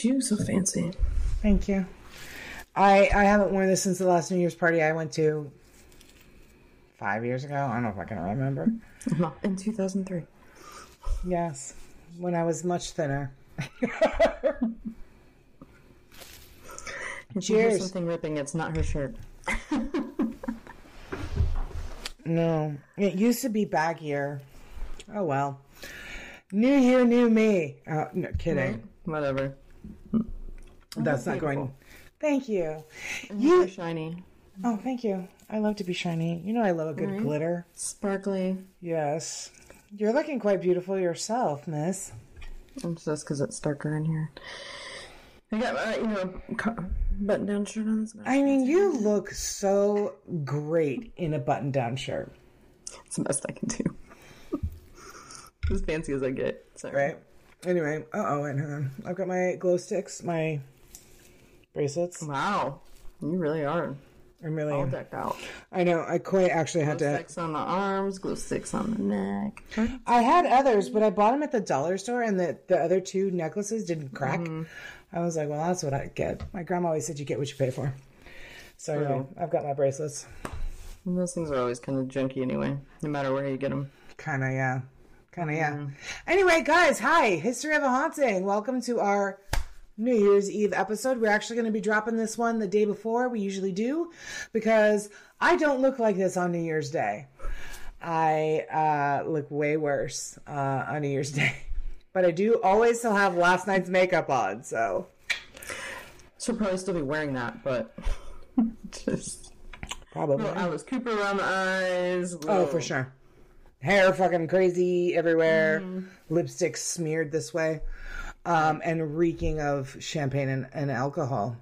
At you, so fancy. thank you. I I haven't worn this since the last New Year's party I went to five years ago. I don't know if I can remember. Uh-huh. In 2003. Yes, when I was much thinner. If you hear Cheers. something ripping, it's not her shirt. No, it used to be baggier. Oh well. New year, new me. Oh, no kidding. Whatever. That's not going. Thank you. You shiny, Oh, thank you. I love to be shiny. You know, I love a good glitter. sparkly. Yes. You're looking quite beautiful yourself, miss. It's just because it's darker in here. I got my, you know, button down shirt on. I mean, you look so great in a button down shirt, It's the best I can do. as fancy as I get. Sorry. right? Anyway, uh oh, and. I've got my glow sticks, my bracelets. Wow. You really are I'm really, all decked out. I know, I quite actually had Glue to. sticks on the arms, glue sticks on the neck. I had others, but I bought them at the dollar store, and the, the other two necklaces didn't crack. Mm-hmm. I was like, well, that's what I get. My grandma always said you get what you pay for. So, anyway, I've got my bracelets. And those things are always kind of junky anyway, no matter where you get them. Kind of, yeah. Kind of, yeah. Mm-hmm. Anyway, guys, hi. History of a Haunting. Welcome to our New Year's Eve episode. We're actually going to be dropping this one the day before we usually do because I don't look like this on New Year's Day. I uh, look way worse uh, on New Year's Day. But I do always still have last night's makeup on, so She'll probably still be wearing that, but just probably. Alice Cooper around the eyes. Oh, for sure. Hair fucking crazy everywhere, lipstick smeared this way, um, and reeking of champagne and, and alcohol.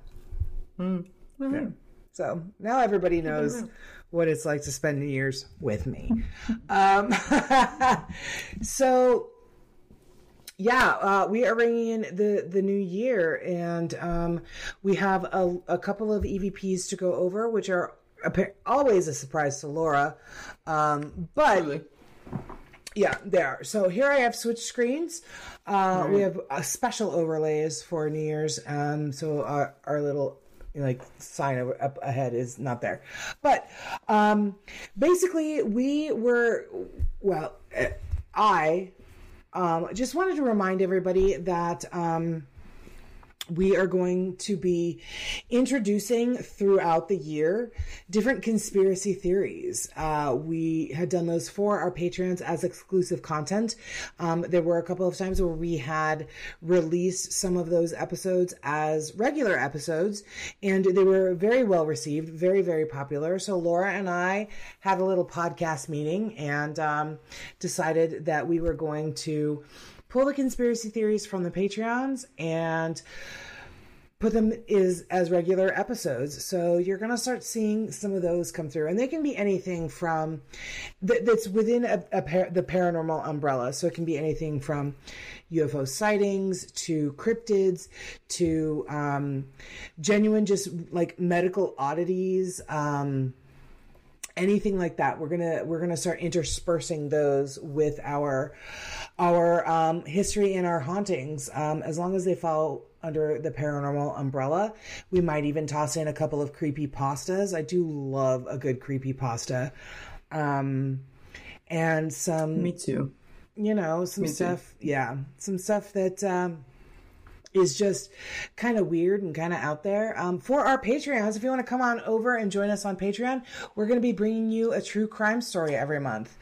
Yeah. So now everybody knows what it's like to spend New Year's with me. um, so yeah, uh, we are bringing in the the new year, and um, we have a, a couple of EVPs to go over, which are always a surprise to Laura. Um, but Really. Yeah, they are. So here I have switch screens. Uh, We have uh, special overlays for New Year's. Um, so our, our little like sign up ahead is not there. But um, basically, we were well. uh, I um, just wanted to remind everybody that. Um, we are going to be introducing throughout the year different conspiracy theories. Uh, we had done those for our patrons as exclusive content. Um, there were a couple of times where we had released some of those episodes as regular episodes, and they were very well received, very, very popular. So Laura and I had a little podcast meeting and um, decided that we were going to pull the conspiracy theories from the Patreons and put them is as regular episodes. So you're going to start seeing some of those come through, and they can be anything from th- that's within a, a par- the paranormal umbrella. So it can be anything from UFO sightings to cryptids to um, genuine, just like medical oddities. Um, anything like that we're gonna we're gonna start interspersing those with our our um, history and our hauntings um, as long as they fall under the paranormal umbrella we might even toss in a couple of creepy pastas i do love a good creepy pasta um, and some Me too. you know some too. stuff yeah some stuff that um is just kind of weird and kind of out there. Um, for our Patreons, if you want to come on over and join us on Patreon, we're going to be bringing you a true crime story every month.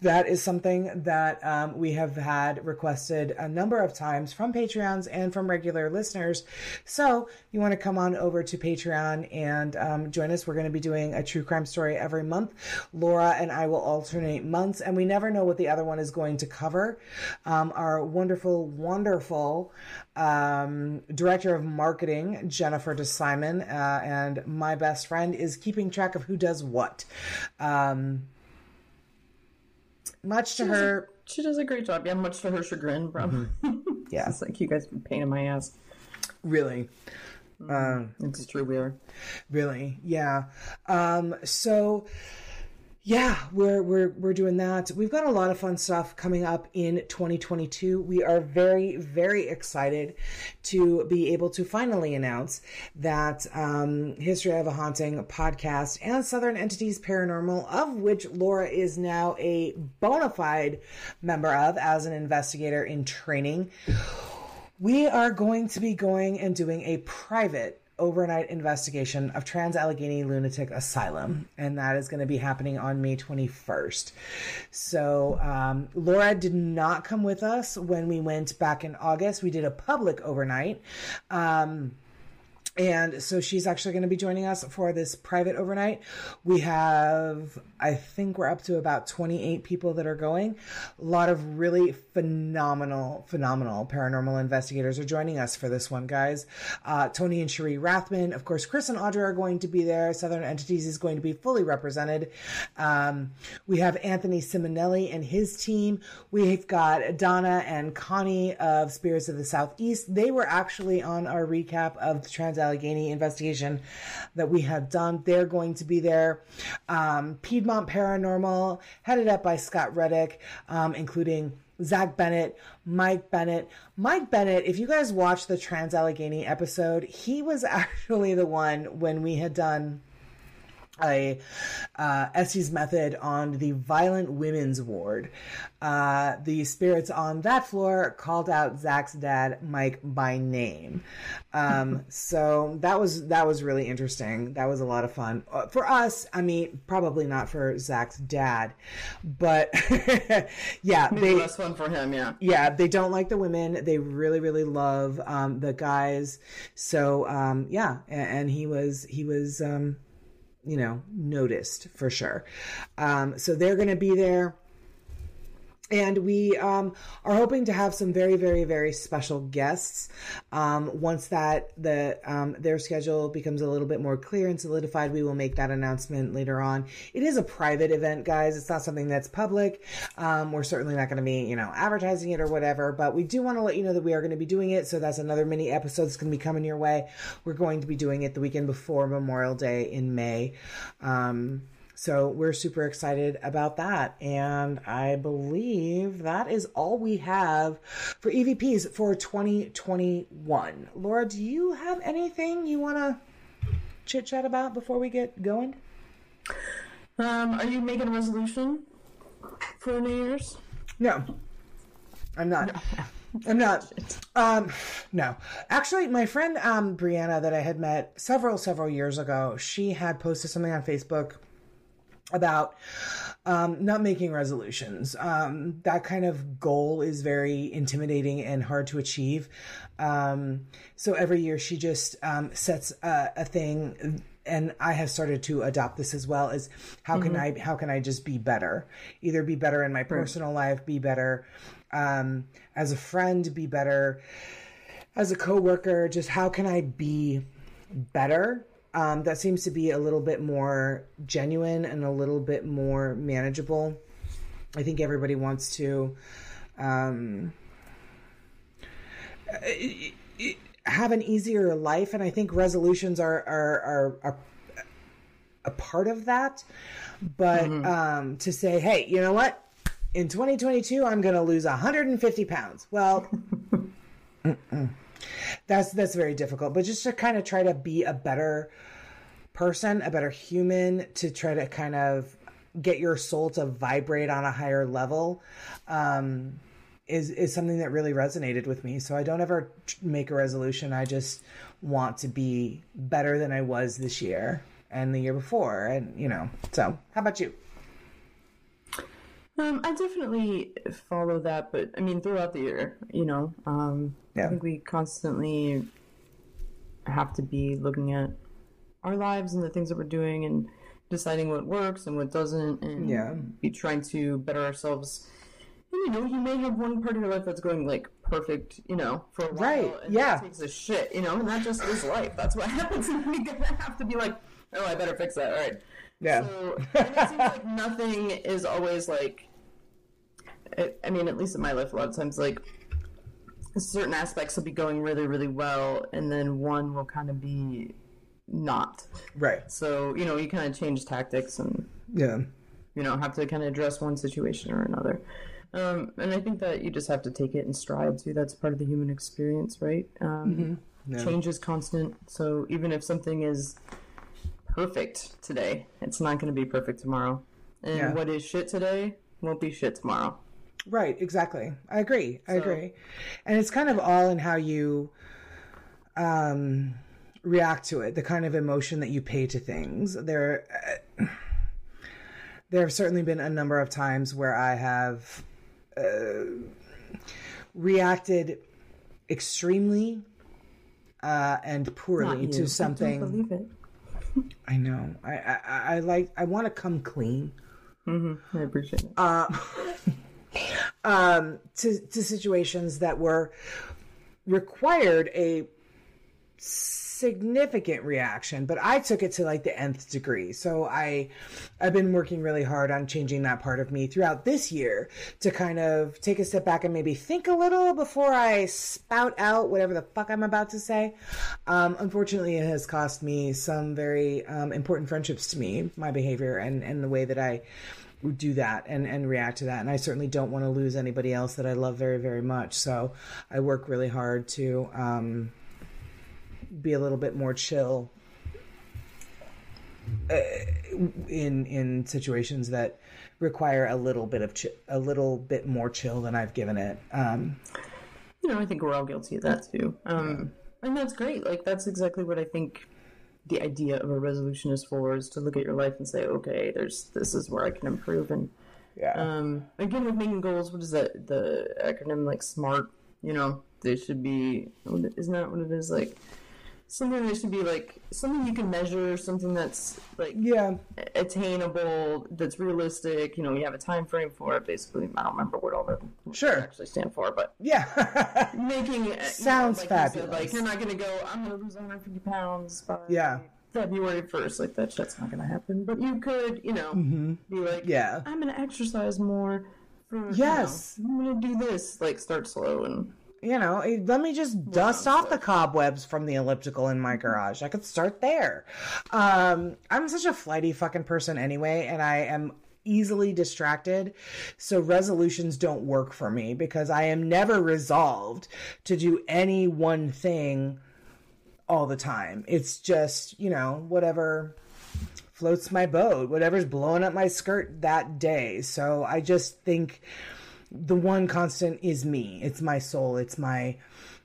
That is something that um, we have had requested a number of times from Patreons and from regular listeners. So you want to come on over to Patreon and um, join us. We're going to be doing a true crime story every month. Laura and I will alternate months, and we never know what the other one is going to cover. Um, our wonderful, wonderful um, director of marketing, Jennifer DeSimon, uh, and my best friend is keeping track of who does what. Um, much to She does a- her, she does a great job. Yeah, much to her chagrin, probably. yeah, it's like you guys been pain in my ass. really. Um, It's true, we are. really yeah um so yeah we're we're we're doing that. We've got a lot of fun stuff coming up in 2022 we are very very excited to be able to finally announce that um history of a haunting podcast and southern entities paranormal of which laura is now a bona fide member of as an investigator in training. We are going to be going and doing a private overnight investigation of Trans Allegheny Lunatic Asylum, and that is going to be happening on May 21st. So, um, Laura did not come with us when we went back in August. We did a public overnight. Um, and so she's actually going to be joining us for this private overnight. We have, I think we're up to about 28 people that are going. A lot of really phenomenal, phenomenal paranormal investigators are joining us for this one, guys. Uh, Tony and Cherie Rathman, of course, Chris and Audra are going to be there. Southern Entities is going to be fully represented. Um, we have Anthony Simonelli and his team. We've got Donna and Connie of Spirits of the Southeast. They were actually on our recap of the Trans Allegheny investigation that we had done. They're going to be there. Um, Piedmont Paranormal, headed up by Scott Reddick, um, including Zach Bennett, Mike Bennett. Mike Bennett, if you guys watched the Trans Allegheny episode, he was actually the one when we had done a uh, Estes method on the violent women's ward. Uh, the spirits on that floor called out Zach's dad, Mike, by name. Um, so that was that was really interesting. That was a lot of fun uh, for us. I mean, probably not for Zach's dad, but yeah, they fun for him, yeah. yeah they don't like the women they really really love um, the guys so um, yeah and, and he was he was um, you know noticed for sure. Um, so they're going to be there and we um, are hoping to have some very very very special guests um, once that the um, their schedule becomes a little bit more clear and solidified we will make that announcement later on. It is a private event guys. It's not something that's public. Um, we're certainly not going to be you know advertising it or whatever but we do want to let you know that we are going to be doing it so that's another mini episode that's going to be coming your way. We're going to be doing it the weekend before memorial day in may. Um, so we're super excited about that. And I believe that is all we have for EVPs for 2021. Laura, do you have anything you want to chit chat about before we get going? Um, are you making a resolution for New Year's? No, I'm not. I'm not. Um, no, actually, my friend um, Brianna that I had met several several years ago, she had posted something on Facebook about um, not making resolutions. Um, that kind of goal is very intimidating and hard to achieve. Um, so every year she just um, sets a, a thing. And I have started to adopt this as well Is how can I how can I just be better? Either be better in my personal life, be better um, as a friend, be better as a coworker. Just how can I be better um, that seems to be a little bit more genuine and a little bit more manageable. I think everybody wants to um, have an easier life, and I think resolutions are are are, are a part of that. But um, to say, hey, you know what? In 2022, I'm going to lose 150 pounds. Well. that's that's very difficult but just to kind of try to be a better person a better human to try to kind of get your soul to vibrate on a higher level um, is is something that really resonated with me. So i don't ever make a resolution. I just want to be better than i was this year and the year before and you know so how about you? Um, I definitely follow that, but I mean, throughout the year, you know, um, Yeah. I think we constantly have to be looking at our lives and the things that we're doing and deciding what works and what doesn't, and Yeah. be trying to better ourselves. And you know, you may have one part of your life that's going like perfect, you know, for a while, Right, and yeah. then it takes a shit, you know, and that just is life. That's what happens, and you're gonna have to be like, oh, I better fix that. All right. Yeah. So, and it seems like nothing is always like. I mean, at least in my life, a lot of times, like certain aspects will be going really, really well, and then one will kind of be not. Right. So you know, you kind of change tactics and Yeah. you know have to kind of address one situation or another. Um, and I think that you just have to take it in stride too. That's part of the human experience, right? Um, Yeah. Change is constant. So even if something is perfect today, it's not going to be perfect tomorrow. And Yeah. what is shit today won't be shit tomorrow. Right, exactly. I agree. I So- agree. And it's kind of all in how you um react to it, the kind of emotion that you pay to things. There uh, there have certainly been a number of times where I have uh, reacted extremely uh, and poorly. I to don't something. believe it. I know. I, I I like. I want to come clean. I appreciate it. um, to to situations that were required a significant reaction but i took it to like the nth degree. So i i've been working really hard on changing that part of me throughout this year to kind of take a step back and maybe think a little before i spout out whatever the fuck i'm about to say. Um, unfortunately it has cost me some very um, important friendships to me my behavior and and the way that i do that and and react to that. And i certainly don't want to lose anybody else that i love very very much. So i work really hard to um be a little bit more chill uh, in in situations that require a little bit of chi- a little bit more chill than I've given it. Um, you know, I think we're all guilty of that too. Um, And that's great. Like, that's exactly what I think the idea of a resolution is for, is to look at your life and say, okay, there's this is where I can improve. And yeah, um, again, with making goals, what is that? The acronym, like SMART, you know, they should be, isn't that what it is? Like, something that should be like, something you can measure, something that's like, yeah, attainable, that's realistic. You know, you have a time frame for it. Basically, I don't remember what all the Sure. actually stand for, but yeah, making uh, you know, Sounds like you fabulous. Said, like you're not gonna go. I'm gonna lose 150 pounds by Yeah. February 1st. Like that shit's not gonna happen. But you could, you know, be like, Mm-hmm. Yeah. I'm gonna exercise more. For, Yes. you know, I'm gonna do this. Like start slow and you know, eh, let me just dust off the cobwebs from the elliptical in my garage. I could start there. Um, I'm such a flighty fucking person anyway, and I am easily distracted. So resolutions don't work for me because I am never resolved to do any one thing all the time. It's just, you know, whatever floats my boat, whatever's blowing up my skirt that day. So I just think the one constant is me. It's my soul. It's my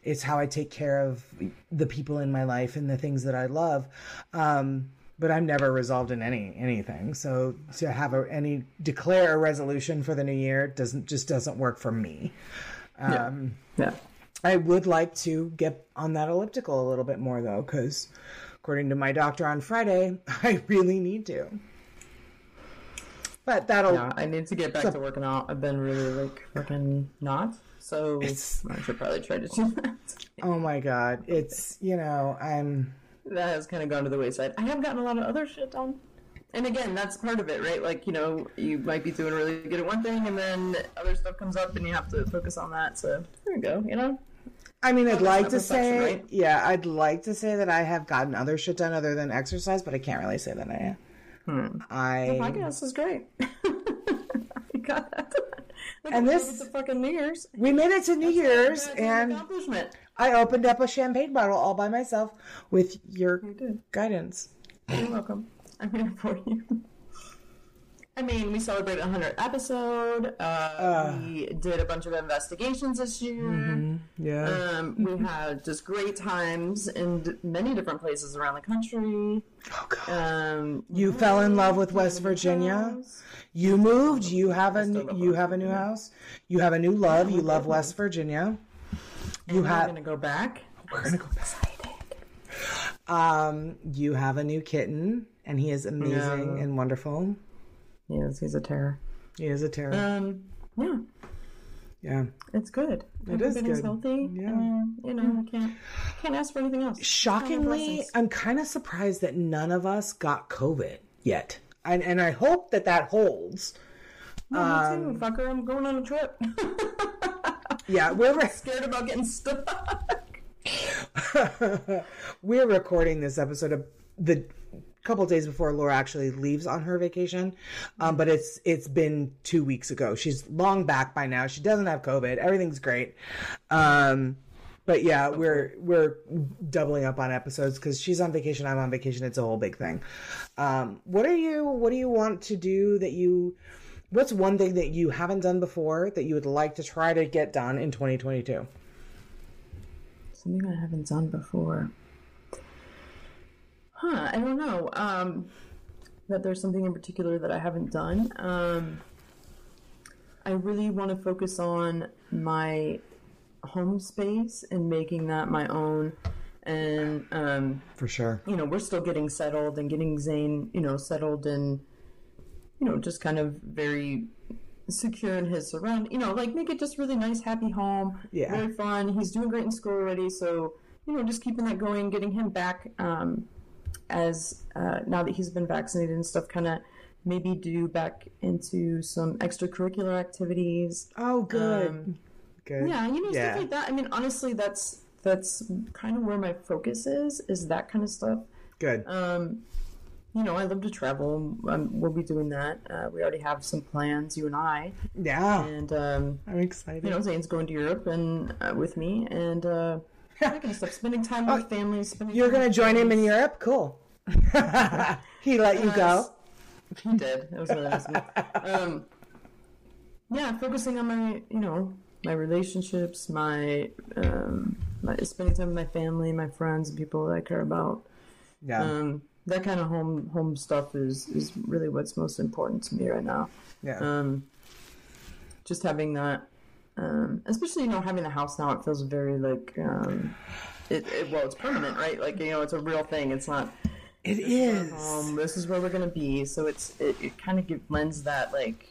it's how I take care of the people in my life and the things that I love. Um but I'm never resolved in any anything. So to have a, any declare a resolution for the new year doesn't just doesn't work for me. Um yeah. I would like to get on that elliptical a little bit more though, because according to my doctor on Friday, I really need to. But that'll Yeah, I need to get back to working out. I've been really like fucking not. So It's- I should probably try to do oh that. oh my god, it's you know, I'm that has kind of gone to the wayside. I have gotten a lot of other shit done. And again, that's part of it, right? Like, you know, you might be doing really good at one thing and then other stuff comes up and you have to focus on that. So there you go, you know? I mean, I'd like to say, right? yeah, I'd like to say that I have gotten other shit done other than exercise, but I can't really say that I. Hmm. I the Podcast is great. got that. Look, And this- made it to fucking New Year's. we made it to New Year's, That's an and accomplishment. I opened up a champagne bottle all by myself with your You guidance. You're welcome. I'm here for you. I mean, we celebrated 100 episode. Uh, we did a bunch of investigations this year. Yeah. Um, we had just great times in d- many different places around the country. oh God. Um, You fell in love with West Virginia. You moved. You have a you have a new house. You have a new love. You love West Virginia. You we're have. gonna go back. We're gonna go back. Um, you have a new kitten, and he is amazing Yeah. and wonderful. Yes, he's a terror. He is a terror. Um, yeah, yeah. it's good. It is good. healthy. Yeah. I mean, you know, I can't can't ask for anything else. Shockingly. I'm kind of surprised that none of us got COVID yet, and and I hope that that holds. No, Um, me too, fucker. I'm going on a trip. Yeah, we're Scared about getting stuck. we're recording this episode of the couple days before Laura actually leaves on her vacation. Um, but it's it's been two weeks ago. She's long back by now. She doesn't have COVID. Everything's great. Um, but yeah, we're we're doubling up on episodes because she's on vacation. I'm on vacation. It's a whole big thing. Um, what are you? What do you want to do that you? What's one thing that you haven't done before that you would like to try to get done in 2022? Something I haven't done before. Huh, I don't know. Um, that there's something in particular that I haven't done. Um, I really want to focus on my home space and making that my own. And, um, For sure. you know, we're still getting settled and getting Zane, you know, settled and, you know, just kind of very secure in his surround. You know, like make it just really nice, happy home. Yeah. Very fun. He's doing great in school already, so you know, just keeping that going, getting him back um, as uh, now that he's been vaccinated and stuff, kind of maybe do back into some extracurricular activities. Oh, good. Um, good. Yeah, you know, Yeah. stuff like that. I mean, honestly, that's that's kind of where my focus is, is that kind of stuff. Good. Um, you know, I love to travel. Um, we'll be doing that. Uh, we already have some plans, you and I, yeah. and um, I'm excited. you know, Zane's going to Europe and uh, with me, and uh, that kind of stuff. Spending time with family. Spending. You're gonna join him in. Europe? Cool. he let you go. He did. It was really nice. Um, yeah, focusing on my, you know, my relationships, my, um, my spending time with my family, my friends, and people that I care about. Yeah. Um, that kind of home home stuff is is really what's most important to me right now. yeah. Um, just having that, um, especially you know having the house now, it feels very like um, it, it. Well, it's permanent, right? Like you know, it's a real thing. It's not. It is. Um, this is where we're gonna be. So it's it, it kind of give, lends that like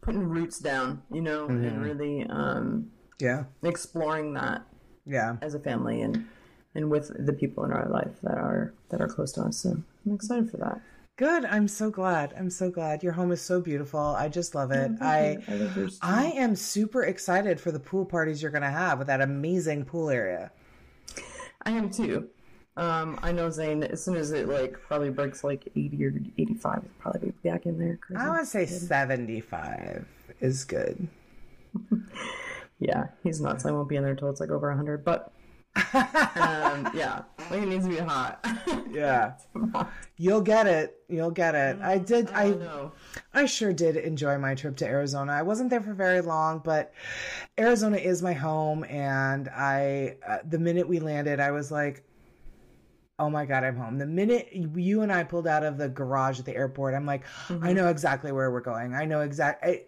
putting roots down, you know, and really um, yeah. exploring that Yeah. as a family and and with the people in our life that are that are close to us. So I'm excited for that. Good. I'm so glad. I'm so glad. Your home is so beautiful. I just love it. I I love. I am super excited for the pool parties you're gonna have with that amazing pool area. I am too. Um, I know Zane. As soon as it like probably breaks like eighty or eighty-five, it'll probably be back in there. Crazy. I would say 75 is good. Yeah, he's nuts. I won't be in there until it's like over hundred. But um, yeah, like it needs to be hot. Yeah. You'll get it. You'll get it. I did. I I know. I sure did enjoy my trip to Arizona. I wasn't there for very long, but Arizona is my home. And I, uh, the minute we landed, I was like, oh my God, I'm home. The minute you and I pulled out of the garage at the airport, I'm like, I know exactly where we're going. I know exact. I,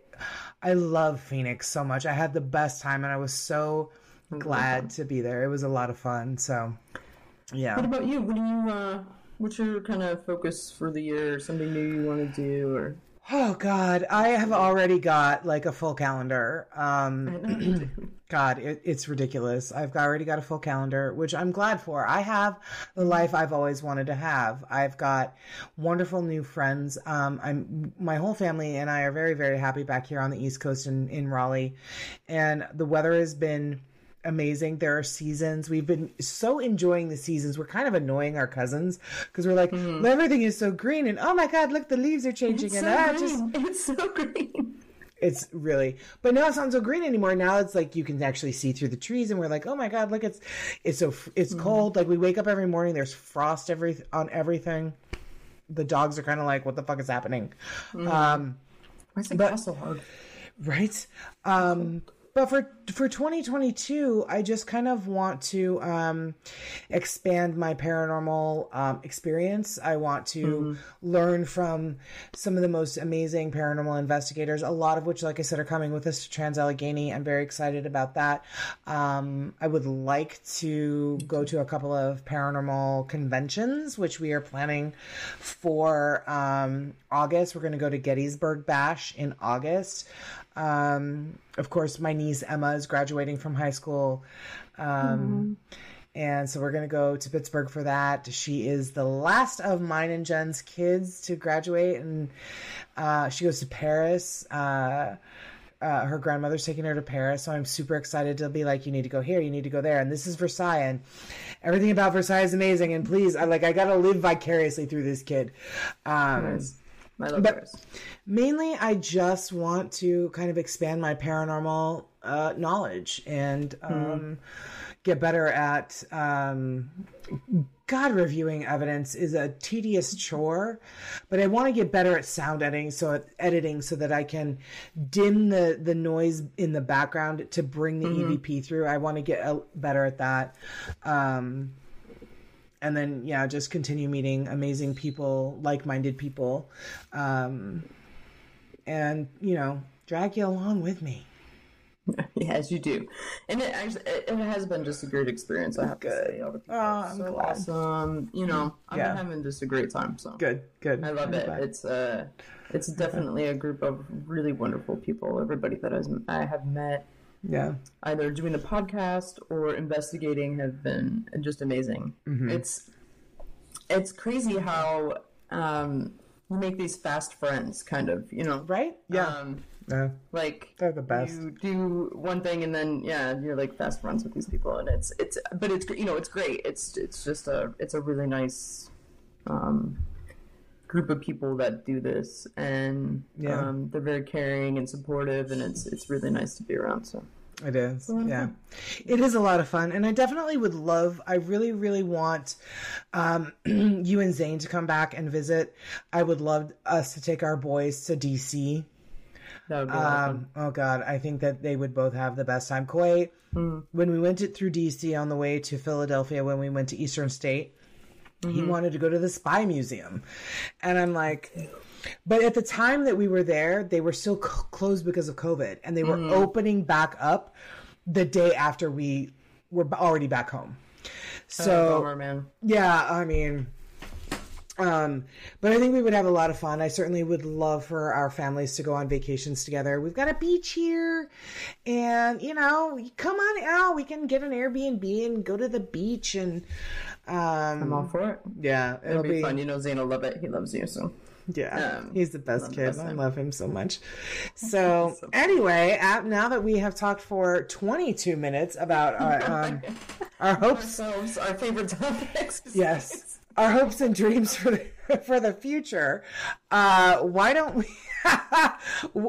I love Phoenix so much. I had the best time and I was so glad to be there. It was a lot of fun. So, yeah. What about you? What do you? Uh, what's your kind of focus for the year? Something new you want to do, or Oh God, I have already got like a full calendar. Um, God, it, it's ridiculous. I've already got a full calendar, which I'm glad for. I have the life I've always wanted to have. I've got wonderful new friends. Um, I'm my whole family and I are very, very happy back here on the East Coast in, in Raleigh, and the weather has been amazing. There are seasons. We've been so enjoying the seasons. We're kind of annoying our cousins because we're like, everything is so green, and oh my God, look, the leaves are changing, it's and so ah, green. just It's so green. it's really but now it's not so green anymore now it's like you can actually see through the trees and we're like oh my god look it's it's so it's Mm-hmm. cold like we wake up every morning there's frost every on everything the dogs are kind of like, what the fuck is happening? Um, Why is it so hard? right? Um, but for for 2022, I just kind of want to um, expand my paranormal um, experience. I want to learn from some of the most amazing paranormal investigators. A lot of which, like I said, are coming with us to Trans Allegheny. I'm very excited about that. Um, I would like to go to a couple of paranormal conventions, which we are planning for um, August. We're going to go to Gettysburg Bash in August. Um, of course, my niece Emma is graduating from high school. Um, And so we're going to go to Pittsburgh for that. She is the last of mine and Jen's kids to graduate, and uh, she goes to Paris. Uh, uh, her grandmother's taking her to Paris, so I'm super excited to be like, you need to go here, you need to go there, and this is Versailles, and everything about Versailles is amazing. And please, I like, I gotta live vicariously through this kid. Um, Nice. Love But- mainly i just want to kind of expand my paranormal uh, knowledge and um, get better at um, god reviewing evidence is a tedious chore but i want to get better at sound editing so editing so that i can dim the the noise in the background to bring the evp through. I want to get uh, better at that. Um, and then yeah just continue meeting amazing people like-minded people um, and you know drag you along with me Yes, you do, and it actually it, has been just a great experience. I have Good. to say, all the people Oh, I'm so glad. awesome. You know, I've Yeah. been having just a great time. So good good I love I'm it. glad. It's uh, it's definitely a group of really wonderful people. Everybody that I have met yeah either doing the podcast or investigating have been just amazing. Mm-hmm. It's it's crazy how um, you make these fast friends, kind of. You know, right yeah Um, yeah like they're the best you do one thing and then yeah you're like fast friends with these people and it's it's but it's you know it's great it's it's just a it's a really nice um group of people that do this and Yeah. um they're very caring and supportive and it's it's really nice to be around so It is. Yeah. It is a lot of fun. And I definitely would love, I really, really want um, you and Zane to come back and visit. I would love us to take our boys to DC. that would be. Um, oh, God. I think that they would both have the best time. Koi, when we went it through DC on the way to Philadelphia, when we went to Eastern State, he wanted to go to the Spy Museum. And I'm like, but at the time that we were there, they were still c- closed because of COVID, and they were opening back up the day after we were b- already back home. So Bummer, man yeah, I mean, um, but I think we would have a lot of fun. I certainly would love for our families to go on vacations together. We've got a beach here, and you know, come on out. We can get an Airbnb and go to the beach, and i'm um, all for it yeah, it'll it'll be, be fun you know zane will love it he loves you so yeah, Um, he's the best love kid. best I love him so much. So anyway, uh, now that we have talked for 22 minutes about our um, our hopes, ourselves our favorite topics yes, our hopes and dreams for the for the future, uh, why don't we?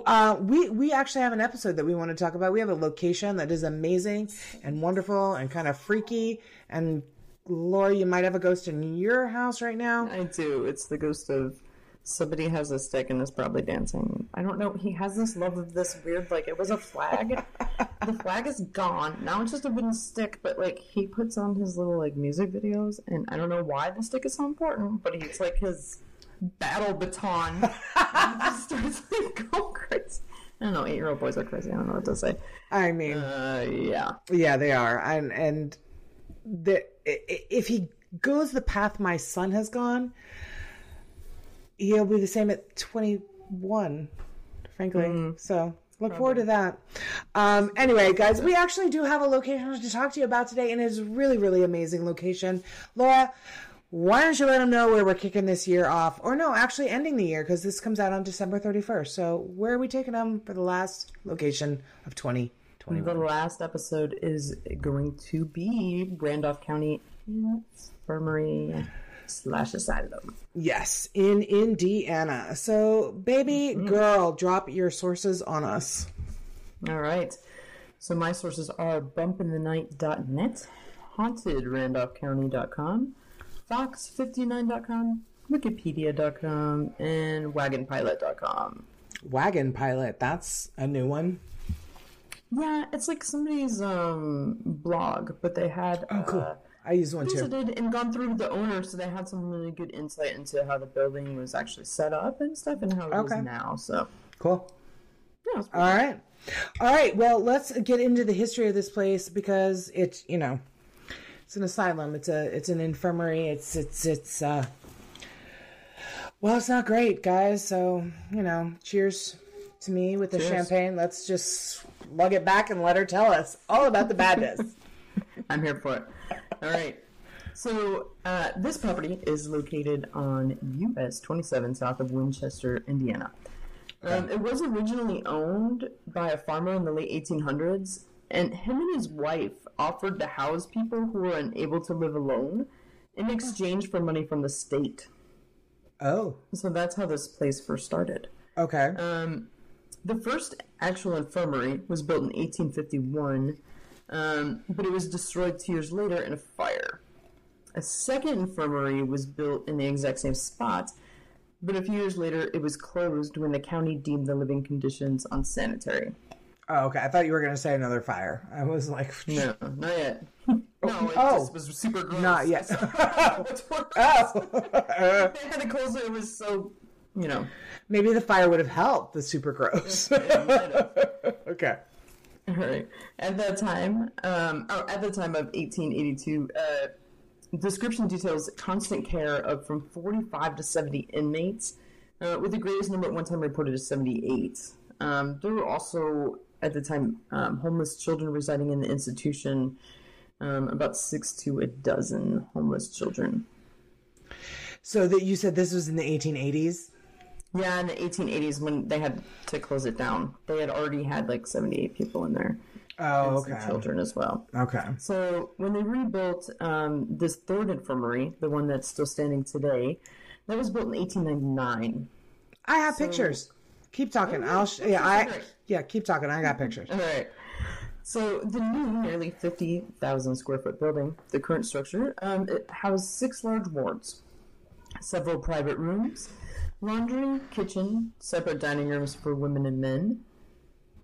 uh, we we actually have an episode that we want to talk about. We have a location that is amazing and wonderful and kind of freaky. And Laura, you might have a ghost in your house right now. I do. It's the ghost of somebody has a stick and is probably dancing. I don't know. He has this love of this weird, like it was a flag. the flag is gone. Now it's just a wooden stick, but like he puts on his little like music videos, and I don't know why the stick is so important, but he's like his battle baton. and he just starts like going crazy. I don't know. Eight year old boys are crazy. I don't know what to say. I mean, Uh, yeah. Yeah, they are, and and the if he goes the path my son has gone, he'll be the same at twenty one. Frankly, so look forward to that. Um, anyway, guys, we actually do have a location to talk to you about today, and it's a really, really amazing location. Laura, why don't you let them know where we're kicking this year off, or no, actually ending the year because this comes out on December thirty first. So where are we taking them for the last location of twenty twenty The last episode is going to be Randolph County Infirmary slash Asylum. Yes, in Indiana. So, baby mm-hmm. girl, drop your sources on us. All right. So my sources are bumpinthenight.net, hauntedrandolphcounty.com, fox59.com, Wikipedia.com, and WagonPilot.com. Wagon Pilot. That's a new one. Yeah, it's like somebody's um blog, but they had Oh, cool. uh, I used one too. visited and gone through the owner, so they had some really good insight into how the building was actually set up and stuff, and how it Okay. is now. So Cool. yeah, All right. All right. Well, let's get into the history of this place because it's, you know, it's an asylum. It's a it's an infirmary. It's it's it's uh Well, it's not great, guys. So, you know, cheers to me with the Cheers. champagne. Let's just lug it back and let her tell us all about the badness. I'm here for it. All right. So uh, this property is located on US 27 south of Winchester, Indiana. Um, it was originally owned by a farmer in the late 1800s, and him and his wife offered to house people who were unable to live alone in exchange for money from the state. oh, So that's how this place first started. okay. Um, the first actual infirmary was built in 1851, um, but it was destroyed two years later in a fire. A second infirmary was built in the exact same spot, but a few years later it was closed when the county deemed the living conditions unsanitary. Oh, okay. I thought you were going to say another fire. I was like, No, not yet. No, it Oh. just was super gross. Not yet. Oh. they had to close it. It was so, you know. Maybe the fire would have helped the super gross. it might have. okay. All right. At that time, um, oh, at the time of 1882, uh, description details constant care of from 45 to 70 inmates, uh, with the greatest number at one time reported as 78. Um, there were also, at the time, um, homeless children residing in the institution, um, about six to a dozen homeless children. So that you said this was in the 1880s? Yeah, in the 1880s, when they had to close it down, they had already had like 78 people in there. Oh, okay. children as well. Okay. So when they rebuilt um, this third infirmary, the one that's still standing today, that was built in 1899. I have pictures. Keep talking. I'll sh- yeah, I yeah, keep talking. I got pictures. All right. So the new, nearly 50,000 square foot building, the current structure, um, it housed six large wards, several private rooms, laundry, kitchen, separate dining rooms for women and men.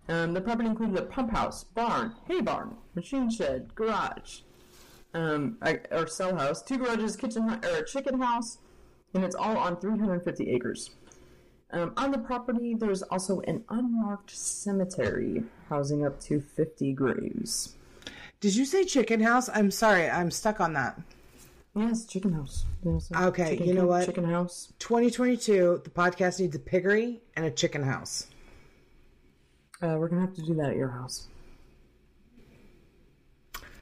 Um, the property included a pump house, barn, hay barn, machine shed, garage, um, or cell house, two garages, kitchen or chicken house, and it's all on 350 acres. Um, on the property, there's also an unmarked cemetery housing up to 50 graves. Did you say chicken house? I'm sorry. I'm stuck on that. Yes, chicken house. A Okay, chicken you know what? Chicken house. 2022, the podcast needs a piggery and a chicken house. Uh, we're gonna have to do that at your house.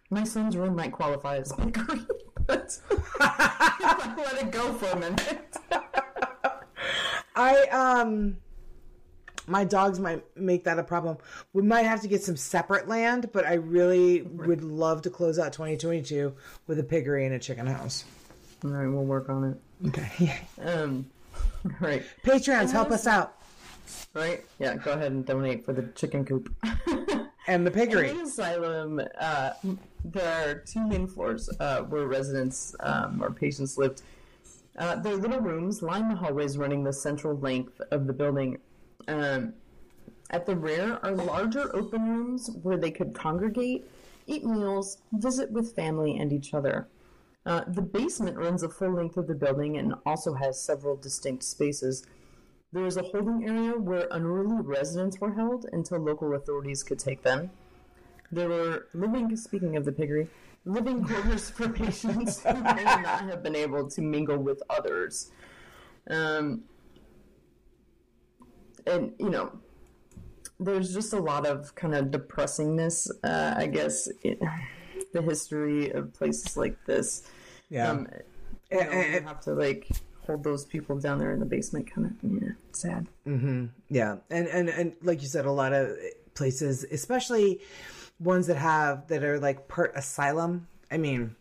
My son's room might qualify as bakery, but let it go for a minute. I um my dogs might make that a problem. We might have to get some separate land, but I really would love to close out 2022 with a piggery and a chicken house. All right, we'll work on it. Okay. Um, right, Patrons, help us out. right. Yeah, go ahead and donate for the chicken coop. And the In piggery. the asylum, uh, there are two main floors uh, where residents um, or patients lived. Uh, there are little rooms line the hallways running the central length of the building. Um, at the rear are larger open rooms where they could congregate, eat meals, visit with family and each other. Uh, the basement runs the full length of the building and also has several distinct spaces. There is a holding area where unruly residents were held until local authorities could take them. There were living, speaking of the piggery, living quarters for patients who may not have been able to mingle with others. Um, and, you know, there's just a lot of kind of depressingness, uh, I guess, in the history of places like this. Yeah. Um, you know, you have to, like, hold those people down there in the basement, kind of, yeah, sad. Mm-hmm. Yeah, and and and like you said, a lot of places, especially ones that have that are like part asylum. I mean,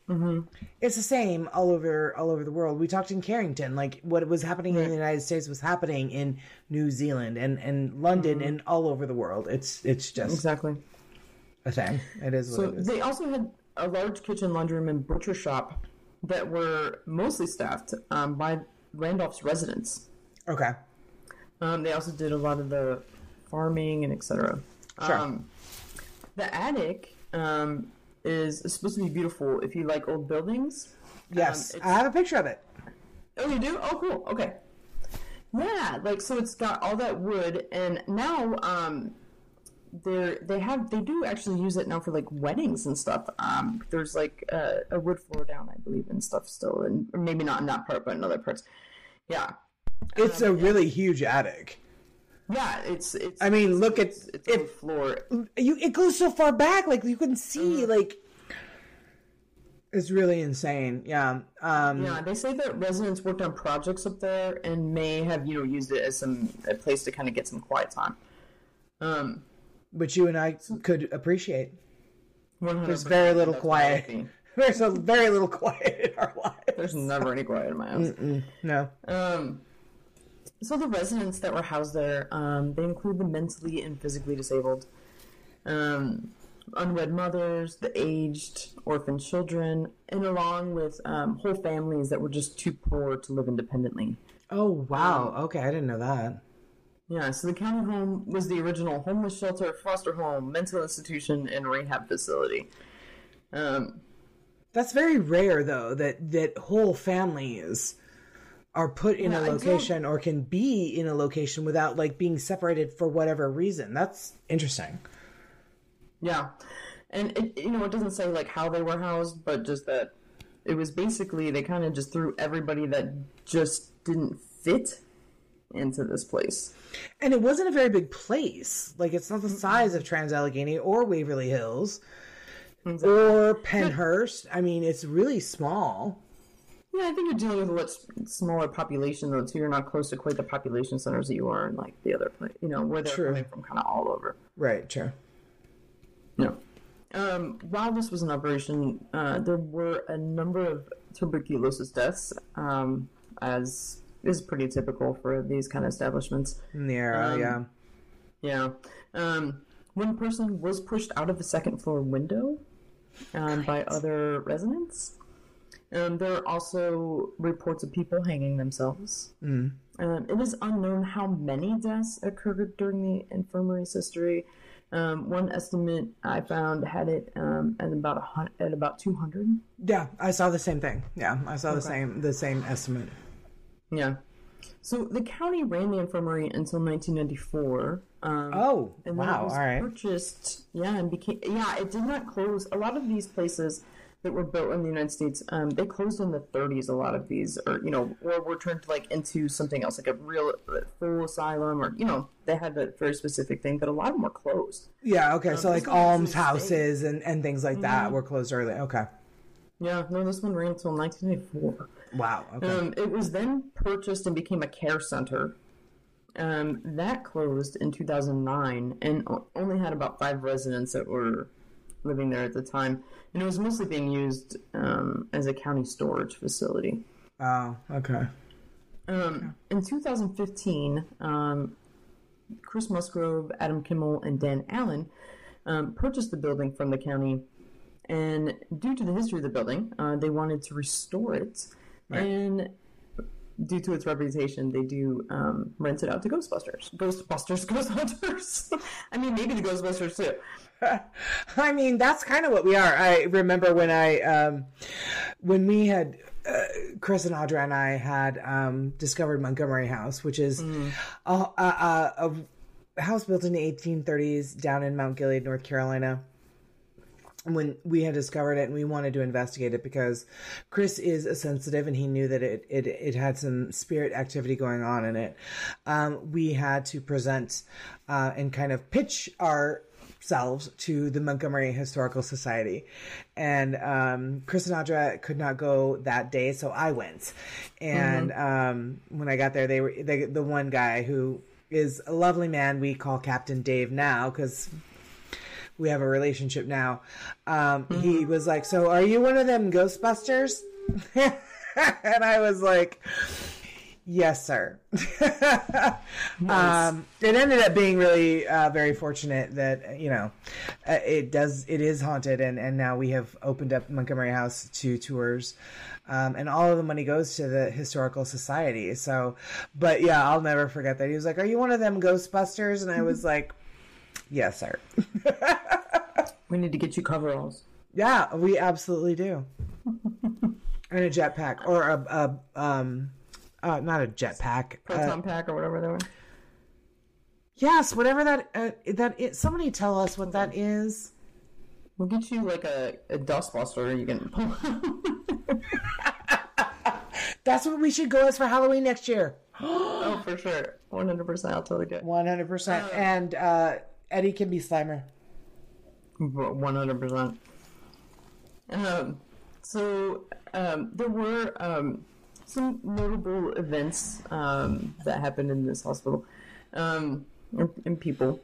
it's the same all over all over the world. We talked in Carrington, like what was happening in the United States was happening in New Zealand and and London and all over the world. It's it's just Exactly. a thing. It is what So it is. they also had a large kitchen, laundry room, and butcher shop that were mostly staffed um, by Randolph's residents. Okay. Um, they also did a lot of the farming and etc. Sure. Um, the attic um, is supposed to be beautiful if you like old buildings. Yes, Um, I have a picture of it. Oh, you do? Oh, cool. Okay. Yeah, like so it's got all that wood, and now um, they they have they do actually use it now for like weddings and stuff. Um, there's like a, a wood floor down, I believe, and stuff still, and or maybe not in that part, but in other parts. Yeah, It's a really huge attic. Yeah. It's it's. I mean, look at it's, it's wood floor. you. It goes so far back, like you can see, Mm-hmm. like it's really insane. Yeah. Um, Yeah, they say that residents worked on projects up there and may have you know used it as some a place to kind of get some quiet time. Um, which you and I could appreciate. There's very little quiet. There's a very little quiet in our lives. There's never any quiet in my house. No. Um, so the residents that were housed there, um, they include the mentally and physically disabled, um, unwed mothers, the aged, orphan children, and along with um, whole families that were just too poor to live independently. Oh wow. Okay, I didn't know that. Yeah, so the county home was the original homeless shelter, foster home, mental institution, and rehab facility. Um, That's very rare, though, that that whole families are put in Yeah, a location or can be in a location without like being separated for whatever reason. That's interesting. Yeah, and it, you know it doesn't say like how they were housed, but just that it was basically they kind of just threw everybody that just didn't fit into this place. And it wasn't a very big place. Like it's not the size of Trans Allegheny or Waverly Hills or Pennhurst. I mean, it's really small. Yeah, I think you're dealing with a much smaller population though, too. You're not close to quite the population centers that you are in like the other place. You know where they're True. coming from, kind of all over. Right. Sure. No. Um, while this was in operation, uh, there were a number of tuberculosis deaths, um, as is pretty typical for these kind of establishments. In the era. Um, yeah. Yeah. Um, one person was pushed out of the second floor window um, by other residents. Um, there are also reports of people hanging themselves. Um, it is unknown how many deaths occurred during the infirmary's history. Um, one estimate I found had it um, at about a hun- at about two hundred. Yeah. I saw the same thing. Yeah. I saw the same the same estimate. Yeah. So the county ran the infirmary until 1994. Um, Oh. And wow. it was All right. purchased, yeah, and became yeah. It did not close. A lot of these places that were built in the United States, um, they closed in the 30s. A lot of these, or you know, or were turned like into something else, like a real uh, full asylum, or you know, they had a very specific thing. But a lot of them were closed. Yeah. Okay. so like this one actually alms houses and and things like that were closed early. Okay. Yeah, no, this one ran until 1984. Wow. Okay. Um, it was then purchased and became a care center. Um, that closed in 2009 and only had about five residents that were living there at the time. And it was mostly being used um, as a county storage facility. oh. Okay. Um, in 2015, um, Chris Musgrove, Adam Kimmel, and Dan Allen um, purchased the building from the county. And due to the history of the building, uh, they wanted to restore it. right. And due to its reputation, they do um, rent it out to Ghostbusters. Ghostbusters, Ghost Hunters. I mean, maybe the Ghostbusters too. I mean, that's kind of what we are. I remember when I, um, when we had, uh, Chris and Audra and I had um, discovered Montgomery House, which is a, a, a, a house built in the 1830s down in Mount Gilead, North Carolina. When we had discovered it and we wanted to investigate it because Chris is a sensitive and he knew that it, it, it had some spirit activity going on in it, um, we had to present uh, and kind of pitch our selves to the Montgomery Historical Society. And um, Chris and Audra could not go that day, so I went. And um, when I got there, they were they, the one guy who is a lovely man we call Captain Dave now because we have a relationship now. Um, He was like, "So are you one of them Ghostbusters?" and I was like, Yes, sir. um, it ended up being really uh, very fortunate that you know uh, it does it is haunted, and and now we have opened up Montgomery House to tours. Um, and all of the money goes to the historical society. So, but yeah, I'll never forget that. He was like, "Are you one of them Ghostbusters?" And I was like, "Yes, sir." We need to get you coveralls. yeah, we absolutely do. and a jetpack or a, a um, uh, not a jetpack. uh, Proton pack or whatever they were. Yes, whatever that uh, that is. Somebody tell us what that is. We'll get you like a, a dustbuster you can pull. That's what we should go as for Halloween next year. oh, for sure. 100%. I'll totally do it. One hundred percent. And uh, Eddie can be Slimer. 100%. Um, so, um, there were um, some notable events um, that happened in this hospital um, and, and people.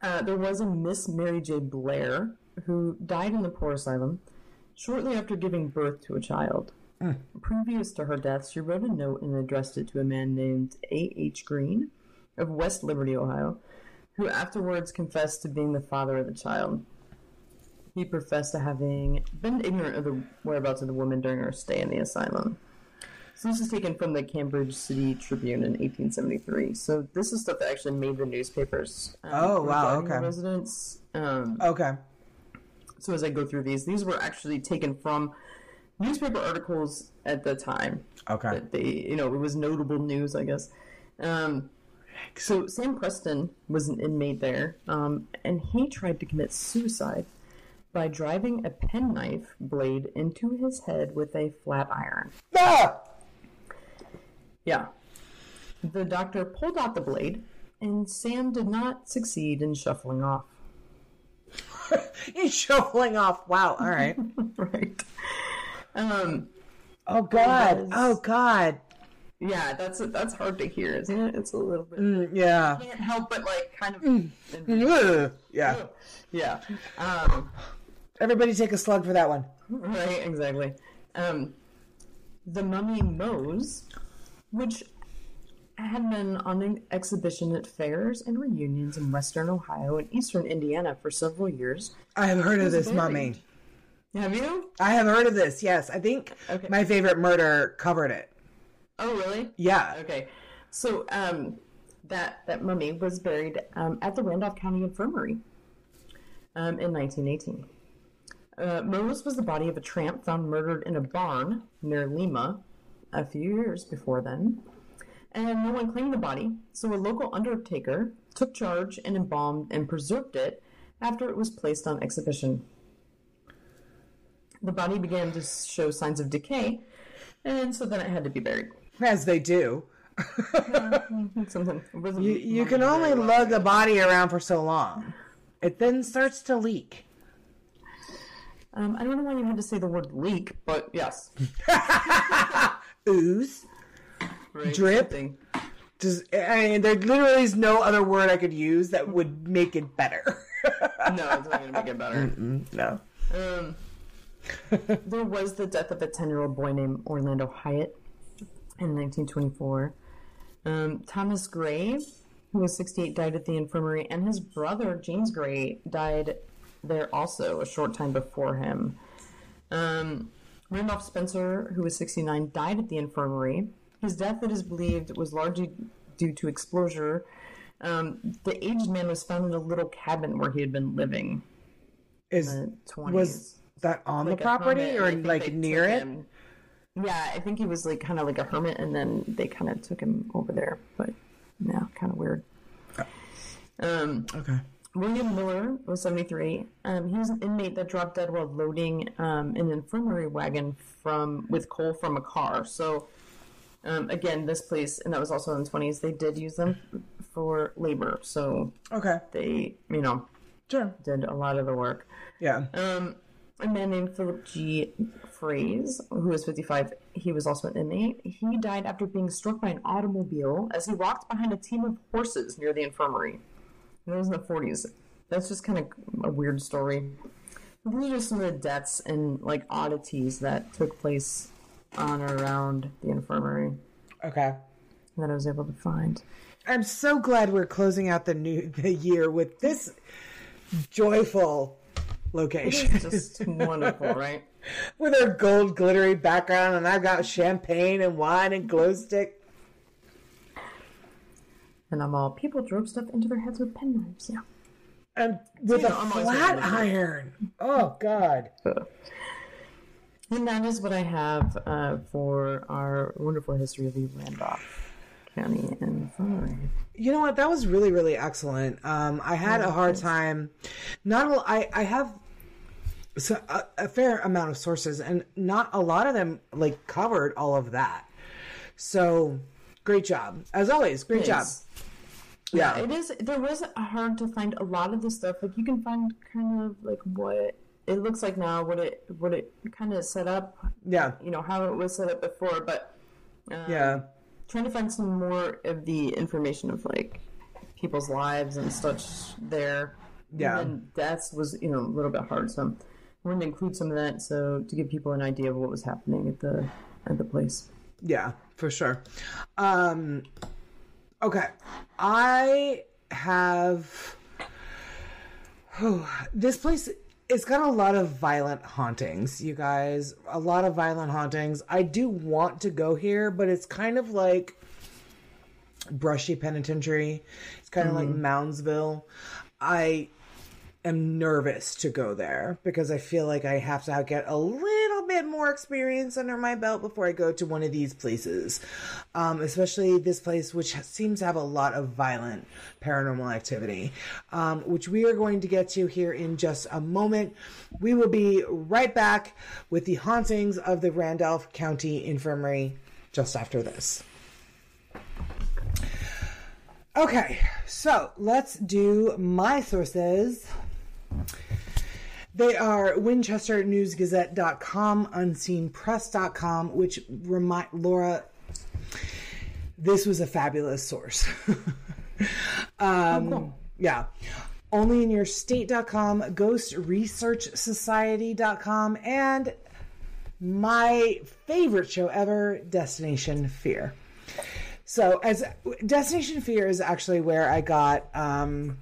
Uh, there was a Miss Mary J. Blair who died in the poor asylum shortly after giving birth to a child. Previous to her death, she wrote a note and addressed it to a man named A.H. Green of West Liberty, Ohio, who afterwards confessed to being the father of the child. He professed to having been ignorant of the whereabouts of the woman during her stay in the asylum. So this is taken from the Cambridge City Tribune in 1873. So this is stuff that actually made the newspapers. um, Oh, wow, okay. Residents. Um, Okay. so as I go through these, these were actually taken from newspaper articles at the time. Okay. That they, you know, it was notable news, I guess. Um, so Sam Preston was an inmate there, um, and he tried to commit suicide by driving a penknife blade into his head with a flat iron. Ah! Yeah. The doctor pulled out the blade, and Sam did not succeed in shuffling off. He's shuffling off. Wow. All right. right. Um, Oh God. was- Oh God. yeah, that's that's hard to hear, isn't it? It's a little bit. Mm, yeah. Can't help but like kind of. Ugh. Yeah. Yeah. Um, Everybody take a slug for that one. right. Exactly. Um, the Mummy Mose, which had been on an exhibition at fairs and reunions in Western Ohio and Eastern Indiana for several years. I have heard of this buried. mummy. Have you? I have heard of this. Yes, I think Okay. my favorite murder covered it. Oh, really? Yeah. Okay. So um, that that mummy was buried um, at the Randolph County Infirmary um, in 1918. Uh, Mose was the body of a tramp found murdered in a barn near Lima a few years before then, and no one claimed the body. So a local undertaker took charge and embalmed and preserved it after it was placed on exhibition. The body began to show signs of decay, and so then it had to be buried. As they do. You, you can only well. lug a body around for so long. It then starts to leak. Um, I don't know why you had to say the word leak, but yes. Ooze. Right, Drip? something. Just, I mean, there literally is no other word I could use that would make it better. No, it's not going to make it better. no. Um, there was the death of a 10 year old boy named Orlando Hyatt in 1924. Um, Thomas Gray, who was 68, died at the infirmary, and his brother, James Gray, died there also a short time before him. Um, Randolph Spencer, who was 69, died at the infirmary. His death, it is believed, was largely due to exposure. Um, the aged man was found in a little cabin where he had been living Is in the 20s was that on like the property or like near it? him- Yeah, I think he was like kind of like a hermit, and then they kind of took him over there. But yeah, kind of weird. Um, Okay. William Miller was 73. Um, he was an inmate that dropped dead while loading um, an infirmary wagon from with coal from a car. So um, again, this place, and that was also in the 20s. They did use them for labor, so Okay. they, you know, Sure. did a lot of the work. Yeah. Um, a man named Philip G. Phrase, who was 55, he was also an inmate. He died after being struck by an automobile as he walked behind a team of horses near the infirmary. That was in the 40s. That's just kind of a weird story. These are just some of the deaths and like oddities that took place on or around the infirmary. Okay. that I was able to find. I'm so glad we're closing out the new the year with this joyful location. It's just wonderful, right? with our gold glittery background, and I've got champagne and wine and glow stick. And I'm all people drove stuff into their heads with penknives. Yeah. And with You a know, flat iron. Oh God. And that is what I have uh, for our wonderful history of the Randolph County Infirmary. You know what? That was really, really excellent. Um, I had a hard time. Not a, I, I have so a, a fair amount of sources, and not a lot of them like covered all of that. So great job, as always. Great job. It's- Yeah. It is. There was hard to find a lot of the stuff. Like you can find kind of like what it looks like now, what it what it kind of set up. Yeah. You know how it was set up before, but um, Yeah. trying to find some more of the information of like people's lives and such there. Yeah. And deaths was you know a little bit hard, so I wanted to include some of that so to give people an idea of what was happening at the at the place. Yeah, for sure. Um, okay, I have this place. It's got a lot of violent hauntings, you guys. A lot of violent hauntings. I do want to go here, but it's kind of like brushy penitentiary. It's kind of like Moundsville. I am nervous to go there because I feel like I have to get a little bit more experience under my belt before I go to one of these places. Um, especially this place, which seems to have a lot of violent paranormal activity, um, which we are going to get to here in just a moment. We will be right back with the hauntings of the Randolph County Infirmary just after this. Okay, so let's do my sources. They are WinchesterNewsGazette.com, UnseenPress.com, which remind Laura, this was a fabulous source. um, Yeah. OnlyInYourState.com, GhostResearchSociety.com, and my favorite show ever, Destination Fear. So, as Destination Fear is actually where I got um,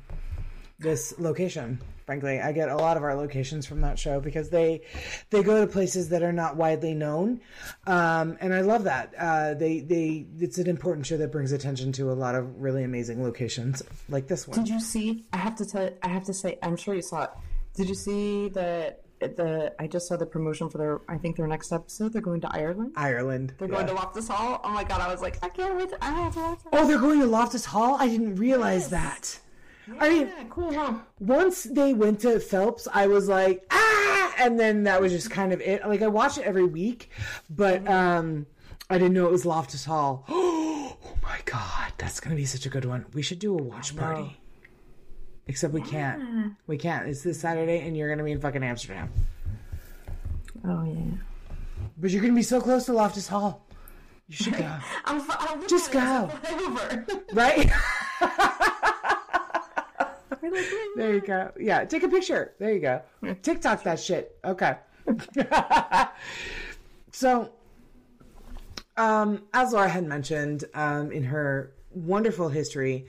this location. Frankly, I get a lot of our locations from that show because they they go to places that are not widely known, um, and I love that. Uh, they they it's an important show that brings attention to a lot of really amazing locations like this one. Did you see? I have to tell. I have to say. I'm sure you saw it. Did you see that? The I just saw the promotion for their. I think their next episode. They're going to Ireland. Ireland. They're yeah. going to Loftus Hall. Oh my god! I was like, I can't wait. To, I have to watch that. Oh, they're going to Loftus Hall. I didn't realize that. I mean, yeah, cool, huh? once they went to Phelps, I was like, ah, and then that was just kind of it. Like I watch it every week, but um, I didn't know it was Loftus Hall. Oh my god, that's gonna be such a good one. We should do a watch party. Except we can't. We can't. It's this Saturday, and you're gonna be in fucking Amsterdam. Oh yeah. But you're gonna be so close to Loftus Hall. You should go, I'm, I'm Just go. Over. right? Like, There you go. Yeah, take a picture. There you go. TikTok that shit. Okay. so, um, as Laura had mentioned um, in her wonderful history,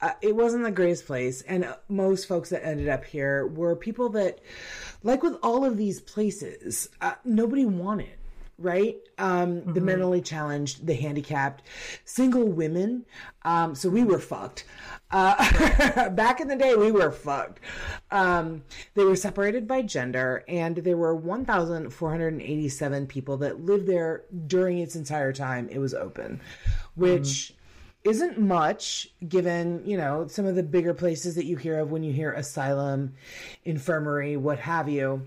uh, it wasn't the greatest place, and most folks that ended up here were people that, like with all of these places, uh, nobody wanted. Right, um, the mentally challenged, the handicapped, single women. Um, so we were fucked. Uh, back in the day, we were fucked. Um, they were separated by gender, and there were 1,487 people that lived there during its entire time it was open, which isn't much given, you know, some of the bigger places that you hear of when you hear asylum, infirmary, what have you.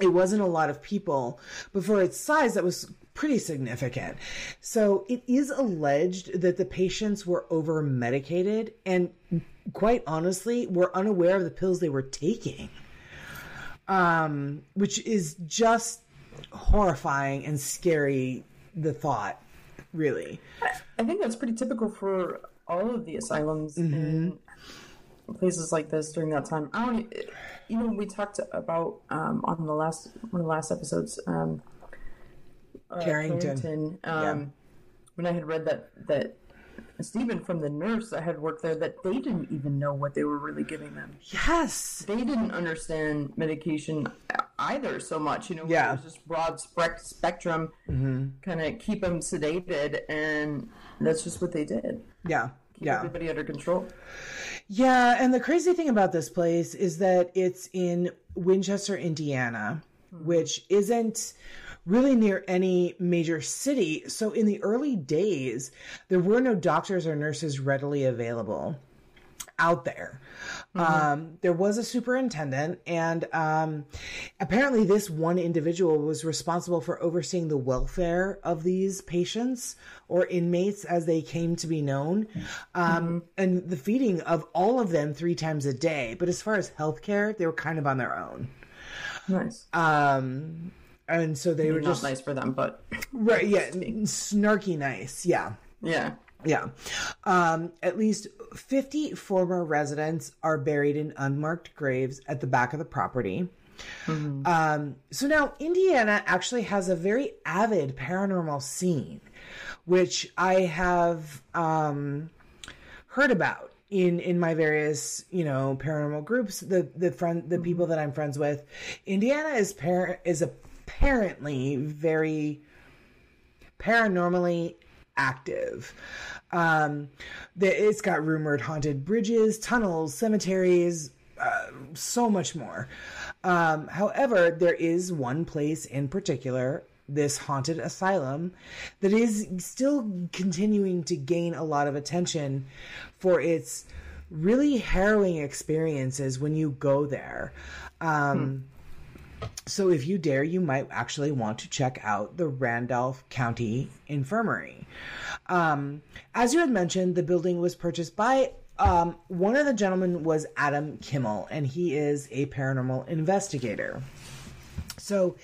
It wasn't a lot of people, but for its size, that was pretty significant. So it is alleged that the patients were over medicated and quite honestly were unaware of the pills they were taking. Um, which is just horrifying and scary the thought, really. I think that's pretty typical for all of the asylums in places like this during that time. I don't, you know, we talked about um, on the last one of the last episodes, um, uh, Carrington. Carrington, um, when I had read that that Stephen from the nurse that had worked there that they didn't even know what they were really giving them. Yes. They didn't understand medication either so much. You know, Yeah. it was just broad spec- spectrum, kind of keep them sedated, and that's just what they did. Yeah. Keep Yeah. everybody under control. Yeah, and the crazy thing about this place is that it's in Winchester, Indiana, which isn't really near any major city. So in the early days, there were no doctors or nurses readily available out there. Um, there was a superintendent, and um, apparently, this one individual was responsible for overseeing the welfare of these patients or inmates as they came to be known, um, and the feeding of all of them three times a day. But as far as healthcare, they were kind of on their own. Nice. Um, and so they were Not just nice for them, but right, yeah, snarky nice, yeah. yeah. Yeah. Um, at least 50 former residents are buried in unmarked graves at the back of the property. Um, so now Indiana actually has a very avid paranormal scene, which I have um, heard about in in my various you know paranormal groups. The the friend the people that I'm friends with, Indiana is par- is apparently very paranormally active. Um, the, it's got rumored haunted bridges, tunnels, cemeteries, uh, so much more. Um, however, there is one place in particular, this haunted asylum, that is still continuing to gain a lot of attention for its really harrowing experiences when you go there. Um, so if you dare, you might actually want to check out the Randolph County Infirmary. Um, as you had mentioned, the building was purchased by um, one of the gentlemen was Adam Kimmel, and he is a paranormal investigator. So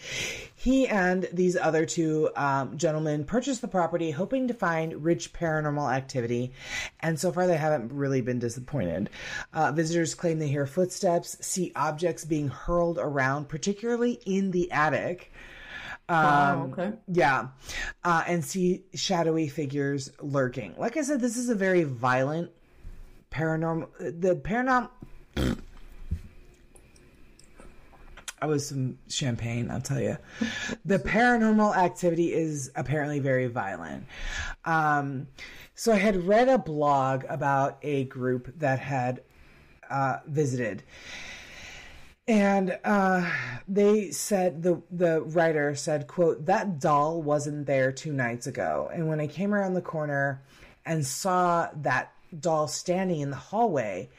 he and these other two um, gentlemen purchased the property hoping to find rich paranormal activity, and so far they haven't really been disappointed. Uh, visitors claim they hear footsteps, see objects being hurled around, particularly in the attic. wow. Okay. Yeah. Uh, and see shadowy figures lurking. Like I said, this is a very violent paranormal. The paranormal. I was some champagne, I'll tell you. The paranormal activity is apparently very violent. Um, so I had read a blog about a group that had uh, visited. And uh, they said the the writer said, "quote That doll wasn't there two nights ago, and when I came around the corner and saw that doll standing in the hallway,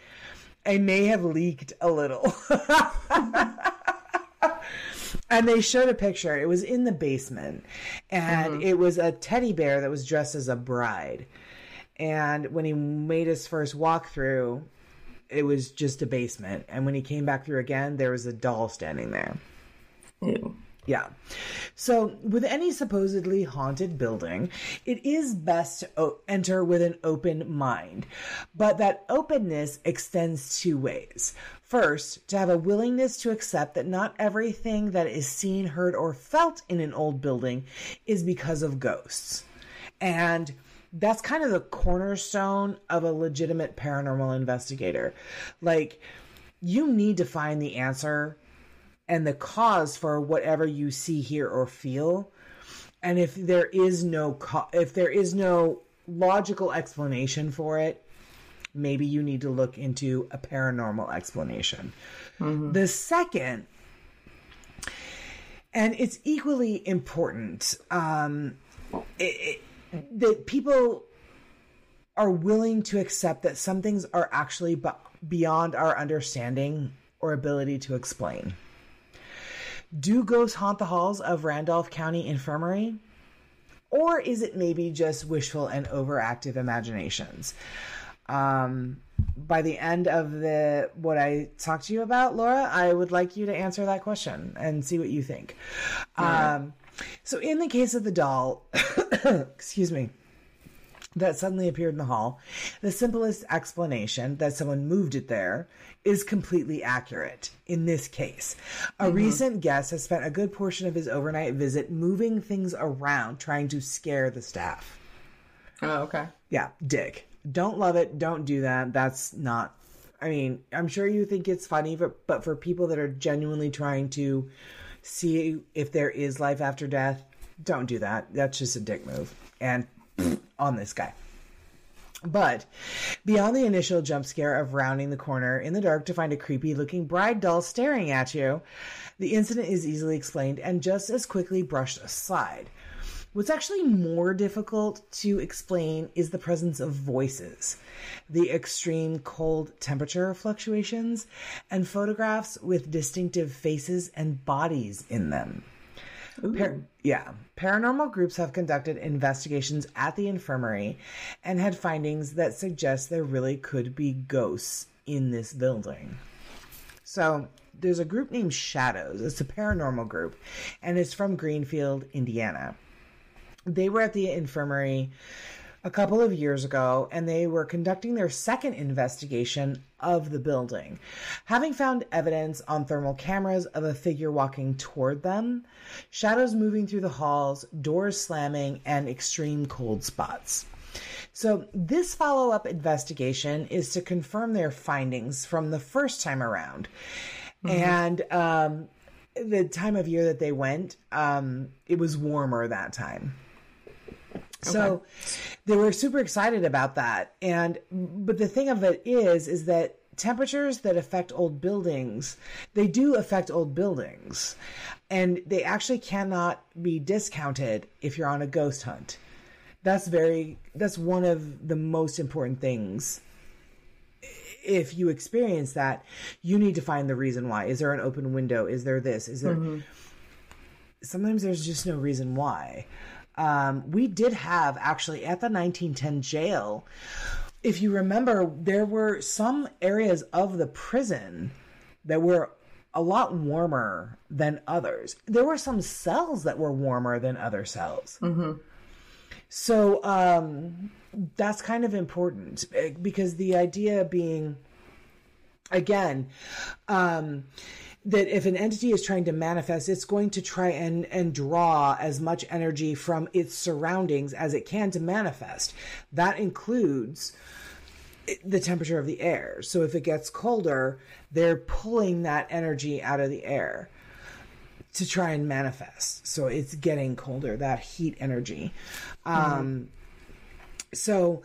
I may have leaked a little." and they showed a picture. It was in the basement, and mm-hmm. it was a teddy bear that was dressed as a bride. And when he made his first walkthrough, it was just a basement. And when he came back through again, there was a doll standing there. Ew. Yeah. So, with any supposedly haunted building, it is best to o- enter with an open mind. But that openness extends two ways. First, to have a willingness to accept that not everything that is seen, heard, or felt in an old building is because of ghosts. And that's kind of the cornerstone of a legitimate paranormal investigator. Like, you need to find the answer and the cause for whatever you see, hear, or feel. And if there is no co- if there is no logical explanation for it, maybe you need to look into a paranormal explanation. The second, and it's equally important, um, it, it, that people are willing to accept that some things are actually b- beyond our understanding or ability to explain. Do ghosts haunt the halls of Randolph County Infirmary? Or is it maybe just wishful and overactive imaginations? Um, by the end of the what I talked to you about, Laura, I would like you to answer that question and see what you think. Um, so, in the case of the doll, excuse me, that suddenly appeared in the hall, the simplest explanation that someone moved it there is completely accurate in this case. A recent guest has spent a good portion of his overnight visit moving things around, trying to scare the staff. Oh, okay. Yeah, dick. Don't love it. Don't do that. That's not. I mean, I'm sure you think it's funny, but but for people that are genuinely trying to see if there is life after death, don't do that. That's just a dick move. And on this guy. But beyond the initial jump scare of rounding the corner in the dark to find a creepy looking bride doll staring at you, the incident is easily explained and just as quickly brushed aside. What's actually more difficult to explain is the presence of voices, the extreme cold temperature fluctuations, and photographs with distinctive faces and bodies in them. Par- yeah. Paranormal groups have conducted investigations at the infirmary and had findings that suggest there really could be ghosts in this building. So, there's a group named Shadows. It's a paranormal group, and it's from Greenfield, Indiana. They were at the infirmary a couple of years ago and they were conducting their second investigation of the building. Having found evidence on thermal cameras of a figure walking toward them, shadows moving through the halls, doors slamming, and extreme cold spots. So, this follow up investigation is to confirm their findings from the first time around. And um, the time of year that they went, um, it was warmer that time. So they were super excited about that. And but the thing of it is is that temperatures that affect old buildings, they do affect old buildings. And they actually cannot be discounted if you're on a ghost hunt. That's very that's one of the most important things. If you experience that, you need to find the reason why. Is there an open window? Is there this? Is there mm-hmm. Sometimes there's just no reason why um, we did have actually at the 1910 jail if you remember there were some areas of the prison that were a lot warmer than others. There were some cells that were warmer than other cells. So um, that's kind of important eh, because the idea being again um, that if an entity is trying to manifest, it's going to try and, and draw as much energy from its surroundings as it can to manifest. That includes the temperature of the air. So if it gets colder, they're pulling that energy out of the air to try and manifest. So it's getting colder, that heat energy. Um, so,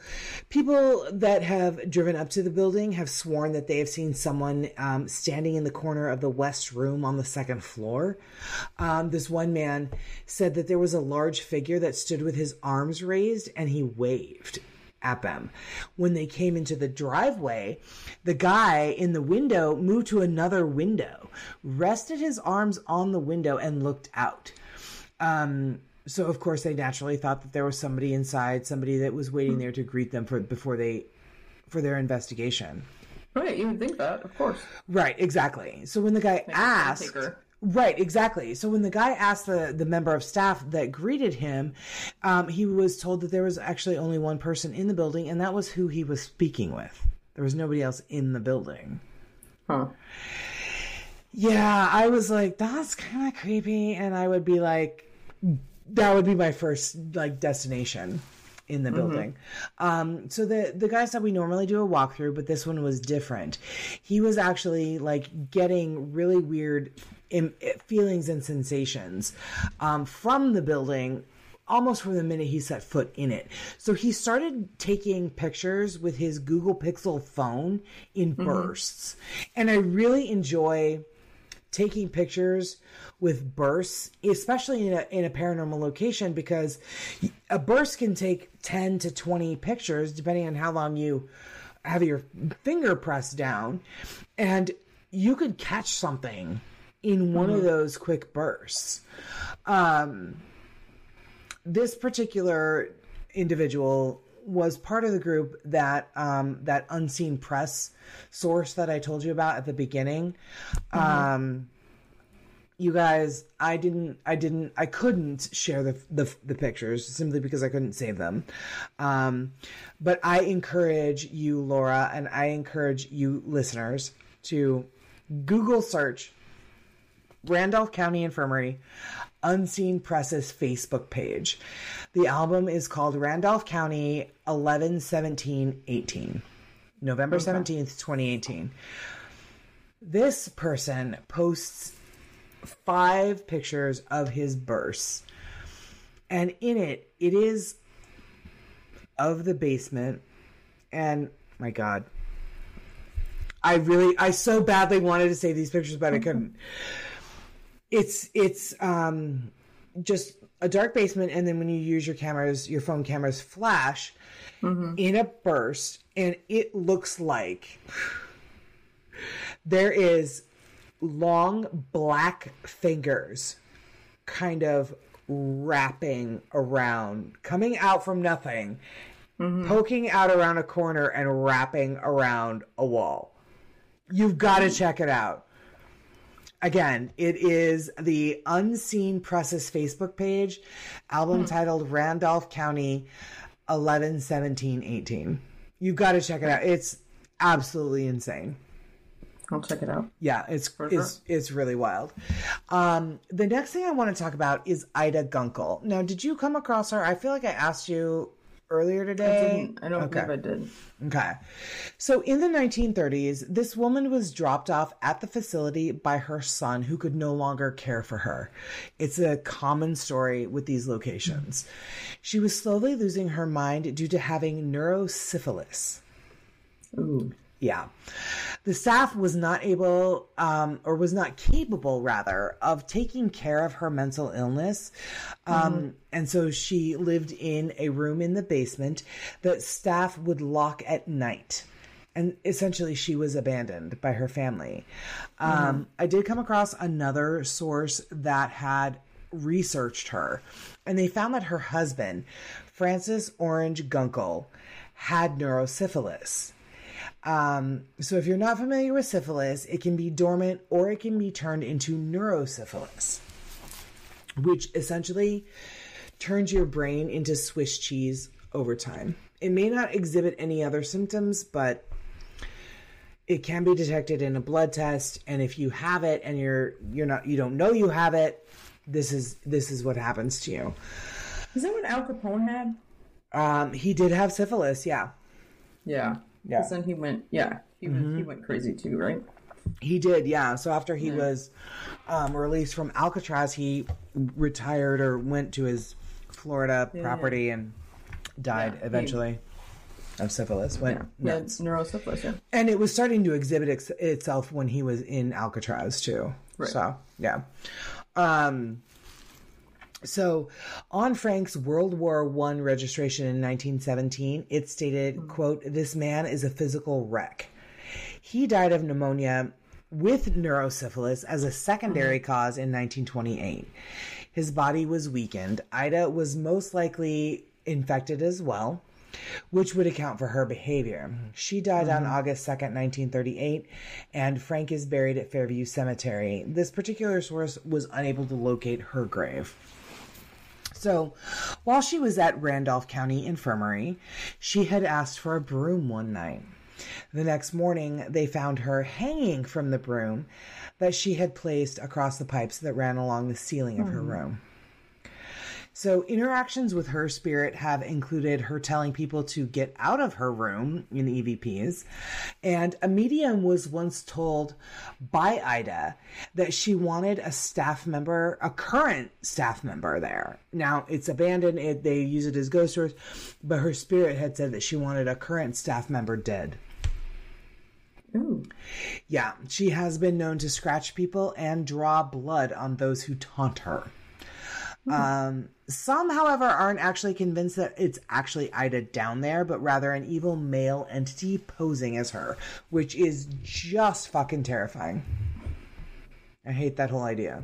people that have driven up to the building have sworn that they have seen someone um, standing in the corner of the west room on the second floor. Um, this one man said that there was a large figure that stood with his arms raised and he waved at them. When they came into the driveway, the guy in the window moved to another window, rested his arms on the window, and looked out. Um, so of course they naturally thought that there was somebody inside, somebody that was waiting there to greet them for before they for their investigation. Right, you would think that, of course. Right, exactly. So when the guy asked. Right, exactly. So when the guy asked the, the member of staff that greeted him, um, he was told that there was actually only one person in the building, and that was who he was speaking with. There was nobody else in the building. Huh. Yeah, I was like, that's kind of creepy, and I would be like, that would be my first like destination in the building. Um, so the the guy said we normally do a walkthrough, but this one was different. He was actually like getting really weird im- feelings and sensations um, from the building. Almost from the minute he set foot in it. So he started taking pictures with his Google Pixel phone in bursts. And I really enjoy taking pictures with bursts, especially in a, in a paranormal location, because a burst can take 10 to 20 pictures, depending on how long you have your finger pressed down. And you could catch something in one of those quick bursts. Um, this particular individual was part of the group that um, that unseen press source that I told you about at the beginning. Um, you guys, I didn't, I didn't, I couldn't share the the, the pictures simply because I couldn't save them. Um, but I encourage you, Laura, and I encourage you, listeners, to Google search Randolph County Infirmary Unseen Press's Facebook page. The album is called Randolph County 11 17 18. November 17th, 2018. This person posts five pictures of his bursts. And in it, it is of the basement. And my God, I really, I so badly wanted to save these pictures, but I couldn't. It's, it's, um, just a dark basement. And then when you use your cameras, your phone cameras flash mm-hmm. in a burst, and it looks like there is long black fingers kind of wrapping around, coming out from nothing, mm-hmm. poking out around a corner and wrapping around a wall. You've got to mm-hmm. check it out. Again, it is the Unseen Presses Facebook page, album titled Randolph County 11 17 18. You've got to check it out. It's absolutely insane. I'll check it out. Yeah, it's sure. it's it's really wild. Um, the next thing I want to talk about is Ida Gunkle. Now, did you come across her? I feel like I asked you earlier today. I don't believe I did. Okay. So in the 1930s, this woman was dropped off at the facility by her son who could no longer care for her. It's a common story with these locations. She was slowly losing her mind due to having neurosyphilis. Ooh. Yeah. The staff was not able, um, or was not capable, rather, of taking care of her mental illness. Um, And so she lived in a room in the basement that staff would lock at night. And essentially, she was abandoned by her family. Um, I did come across another source that had researched her, and they found that her husband, Francis Orange Gunkle, had neurosyphilis. Um, so if you're not familiar with syphilis, it can be dormant or it can be turned into neurosyphilis, which essentially turns your brain into Swiss cheese over time. It may not exhibit any other symptoms, but it can be detected in a blood test and if you have it and you're you're not you don't know you have it this is this is what happens to you Is that what Al Capone had? um he did have syphilis yeah Yeah. Yeah. Because then he went. Yeah. He went. He went crazy too, right? He did, yeah. So after he was um, released from Alcatraz, he retired or went to his Florida property and died Yeah, he- eventually of syphilis. Went Yeah. nuts. Neurosyphilis. Yeah. And it was starting to exhibit ex- itself when he was in Alcatraz too. Right. So yeah. Um, so on Frank's World War One registration in 1917, it stated, hmm. "quote This man is a physical wreck. He died of pneumonia." With neurosyphilis as a secondary mm-hmm. cause in 1928. His body was weakened. Ida was most likely infected as well which would account for her behavior. She died on mm-hmm. August 2nd, 1938, and Frank is buried at Fairview Cemetery. This particular source was unable to locate her grave. So, while she was at Randolph County Infirmary, she had asked for a broom one night. The next morning, they found her hanging from the broom that she had placed across the pipes that ran along the ceiling of her hmm. room. So, interactions with her spirit have included her telling people to get out of her room in EVPs. And a medium was once told by Ida that she wanted a staff member, a current staff member there. Now, it's abandoned, it, they use it as ghost tours, but her spirit had said that she wanted a current staff member dead. Ooh. Yeah, she has been known to scratch people and draw blood on those who taunt her. Um, some, however, aren't actually convinced that it's actually Ida down there, but rather an evil male entity posing as her, which is just fucking terrifying. I hate that whole idea.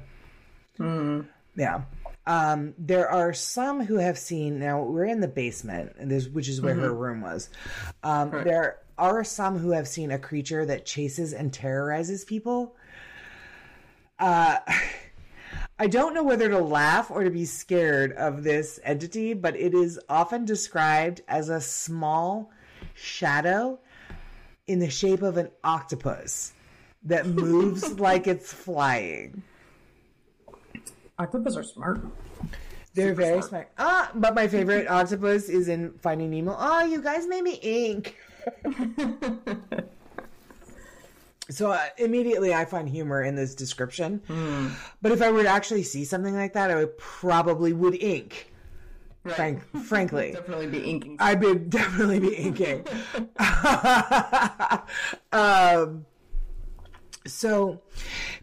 Yeah. Um, there are some who have seen. Now we're in the basement, and this, which is where her room was. Um, There are some who have seen a creature that chases and terrorizes people. Uh, I don't know whether to laugh or to be scared of this entity, but it is often described as a small shadow in the shape of an octopus that moves like it's flying. Octopus are smart. They're Super very smart. smart. Ah, but my favorite octopus is in Finding Nemo. Oh, you guys made me ink. so uh, immediately I find humor in this description. But if I were to actually see something like that, I would probably would ink. Right. Frank, frankly. Definitely be inking. I would be definitely be inking. um, so,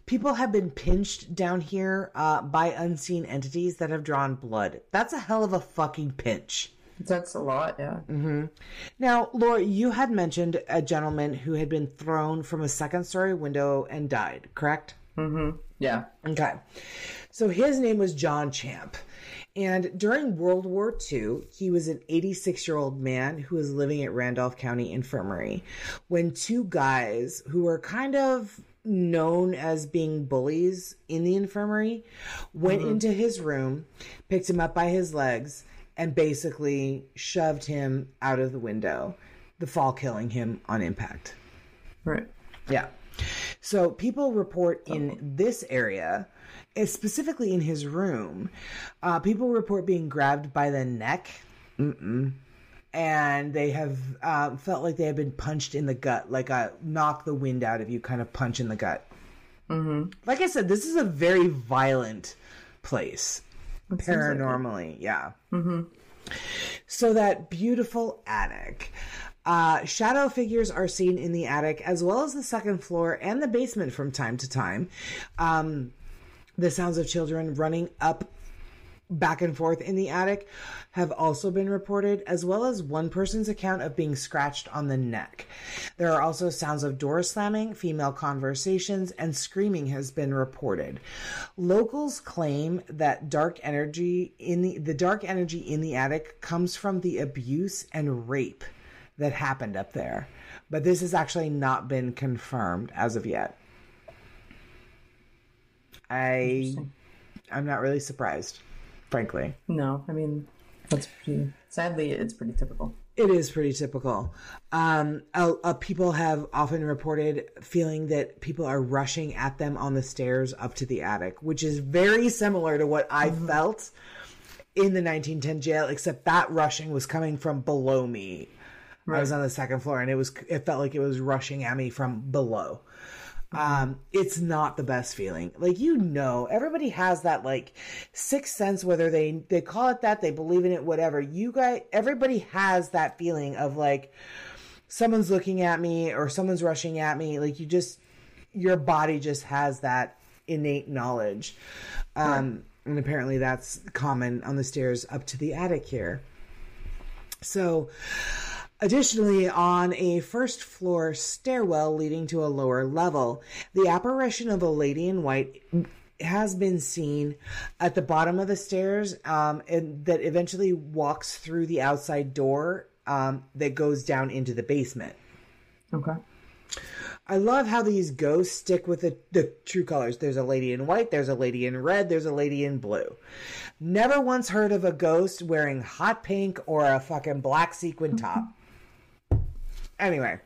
people have been pinched down here uh, by unseen entities that have drawn blood. That's a hell of a fucking pinch. That's a lot, yeah. Now, Laura, you had mentioned a gentleman who had been thrown from a second story window and died, correct? Mm-hmm. Yeah. Okay. So his name was John Champ. And during World War II, he was an 86 year old man who was living at Randolph County Infirmary when two guys who were kind of known as being bullies in the infirmary went into his room, picked him up by his legs, and basically shoved him out of the window, the fall killing him on impact. Right. Yeah. So people report in this area, eh, specifically in his room, uh, people report being grabbed by the neck. Mm-mm. And they have uh, felt like they have been punched in the gut, like a knock the wind out of you kind of punch in the gut. Mm-hmm. Like I said, this is a very violent place, paranormally. Yeah. So that beautiful attic. Uh, shadow figures are seen in the attic as well as the second floor and the basement from time to time. Um, the sounds of children running up back and forth in the attic have also been reported, as well as one person's account of being scratched on the neck. There are also sounds of doors slamming, female conversations, and screaming has been reported. Locals claim that dark energy in the the dark energy in the attic comes from the abuse and rape that happened up there. But this has actually not been confirmed as of yet. I I'm not really surprised, frankly. No, I mean, that's pretty. Sadly, it's pretty typical. It is pretty typical. Um, uh, uh, people have often reported feeling that people are rushing at them on the stairs up to the attic, which is very similar to what I felt in the 1910 jail, except that rushing was coming from below me. I was on the second floor, and it was it felt like it was rushing at me from below. Um, it's not the best feeling. Like you know, everybody has that like sixth sense, whether they they call it that, they believe in it, whatever. You guys, everybody has that feeling of like someone's looking at me or someone's rushing at me. Like you just, your body just has that innate knowledge. Um, and apparently that's common on the stairs up to the attic here. So, Additionally, on a first floor stairwell leading to a lower level, the apparition of a lady in white has been seen at the bottom of the stairs um, and that eventually walks through the outside door um, that goes down into the basement. Okay. I love how these ghosts stick with the, the true colors. There's a lady in white, there's a lady in red, there's a lady in blue. Never once heard of a ghost wearing hot pink or a fucking black sequin top. Anyway,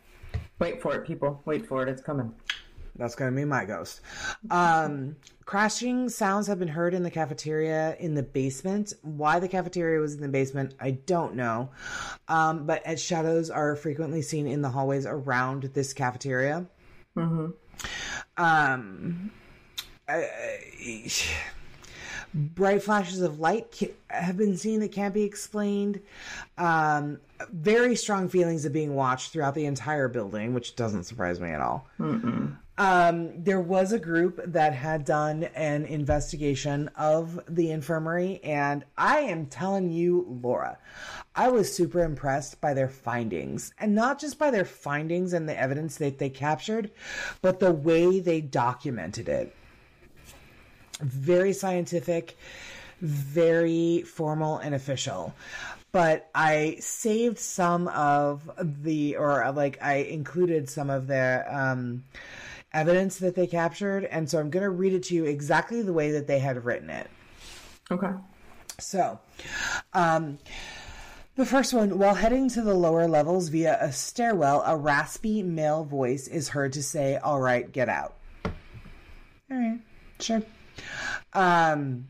Wait for it, people. Wait for it. It's coming. that's gonna be my ghost. Um, crashing sounds have been heard in the cafeteria in the basement. Why the cafeteria was in the basement, I don't know. Um, but as shadows are frequently seen in the hallways around this cafeteria. Um, I- bright flashes of light have been seen that can't be explained. Um, very strong feelings of being watched throughout the entire building, which doesn't surprise me at all. Um, there was a group that had done an investigation of the infirmary, and I am telling you, Laura, I was super impressed by their findings. And not just by their findings and the evidence that they captured, but the way they documented it very scientific, very formal and official. But I saved some of the, or like I included some of the um, evidence that they captured, and so I'm going to read it to you exactly the way that they had written it. Okay. So, um, the first one, while heading to the lower levels via a stairwell, a raspy male voice is heard to say, All right, get out. All right, sure. Um,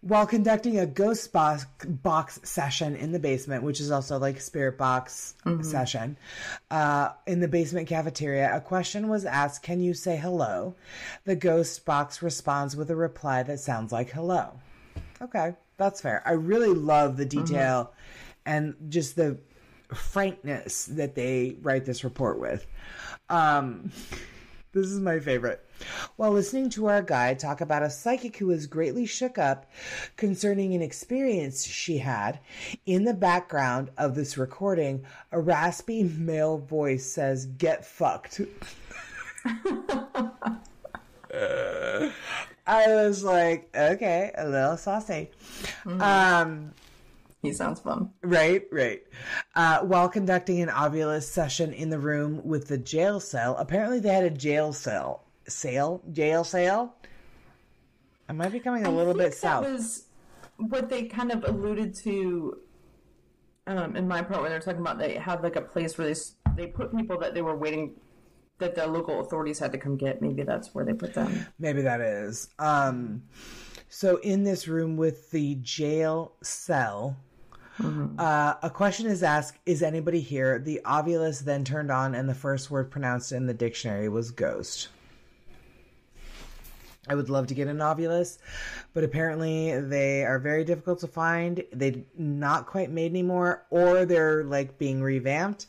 While conducting a ghost box, box session in the basement, which is also like spirit box session, uh, in the basement cafeteria, a question was asked Can you say hello? The ghost box responds with a reply that sounds like hello. Okay, that's fair. I really love the detail and just the frankness that they write this report with. Um, this is my favorite. While listening to our guide talk about a psychic who was greatly shook up concerning an experience she had, in the background of this recording, a raspy male voice says, Get fucked. I was like, okay, a little saucy. Um, He sounds fun. Right, right. Uh, while conducting an Ovilus session in the room with the jail cell, apparently they had a jail cell. Sale? Jail sale? I might be coming a little I think bit south. Was what they kind of alluded to um, in my part when they're talking about they had like a place where they they put people that they were waiting that the local authorities had to come get. Maybe that's where they put them. Maybe that is. Um, so in this room with the jail cell, uh, a question is asked: Is anybody here? The Ovilus then turned on, and the first word pronounced in the dictionary was "ghost." I would love to get an Ovilus, but apparently they are very difficult to find. They're not quite made anymore, or they're like being revamped.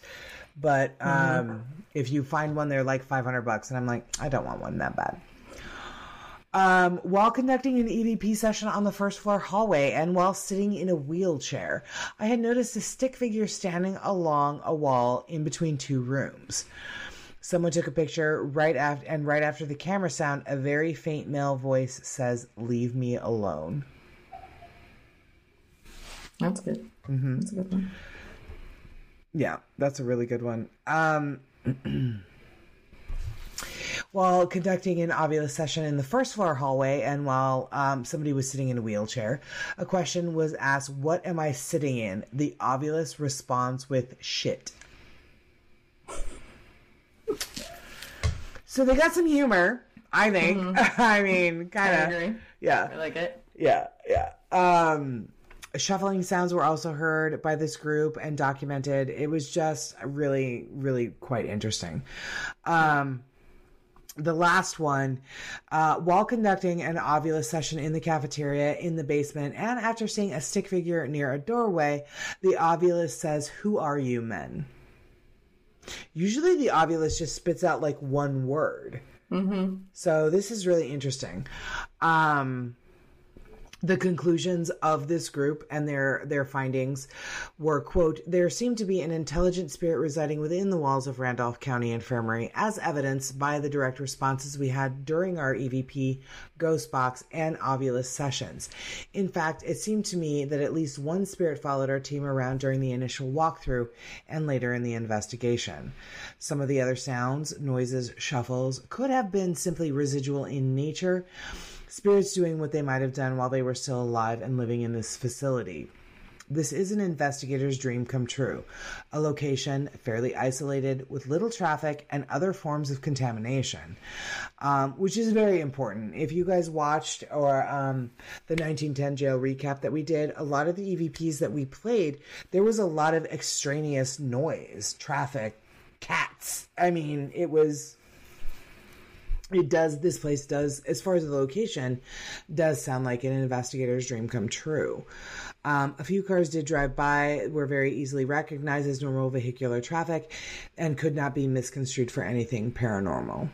But um, if you find one, they're like five hundred bucks, and I'm like, I don't want one that bad. Um, while conducting an EVP session on the first floor hallway and while sitting in a wheelchair, I had noticed a stick figure standing along a wall in between two rooms. Someone took a picture right after, and right after the camera sound, a very faint male voice says, "Leave me alone." That's good. Mm-hmm. That's a good one. Yeah, that's a really good one. Um, while conducting an Ovilus session in the first floor hallway, and while um, somebody was sitting in a wheelchair, a question was asked, What am I sitting in? The Ovilus responds with shit. so they got some humor, I think. I mean, kind of. Yeah. I like it. Yeah, yeah. Um, shuffling sounds were also heard by this group and documented. It was just really, really quite interesting. Um, the last one, uh, while conducting an Ovilus session in the cafeteria in the basement, and after seeing a stick figure near a doorway, the Ovilus says, Who are you, men? Usually the Ovilus just spits out like one word. Mm-hmm. So this is really interesting. Um, the conclusions of this group and their their findings were quote there seemed to be an intelligent spirit residing within the walls of Randolph County Infirmary as evidenced by the direct responses we had during our EVP ghost box and ovilus sessions. In fact it seemed to me that at least one spirit followed our team around during the initial walkthrough and later in the investigation. Some of the other sounds noises shuffles could have been simply residual in nature spirits doing what they might have done while they were still alive and living in this facility. This is an investigator's dream come true. A location fairly isolated with little traffic and other forms of contamination, um, which is very important. If you guys watched or um, the 1910 jail recap that we did, a lot of the EVPs that we played, there was a lot of extraneous noise, traffic, cats. I mean, it was it does this place does as far as the location does sound like an investigator's dream come true. Um, a few cars did drive by were very easily recognized as normal vehicular traffic and could not be misconstrued for anything paranormal.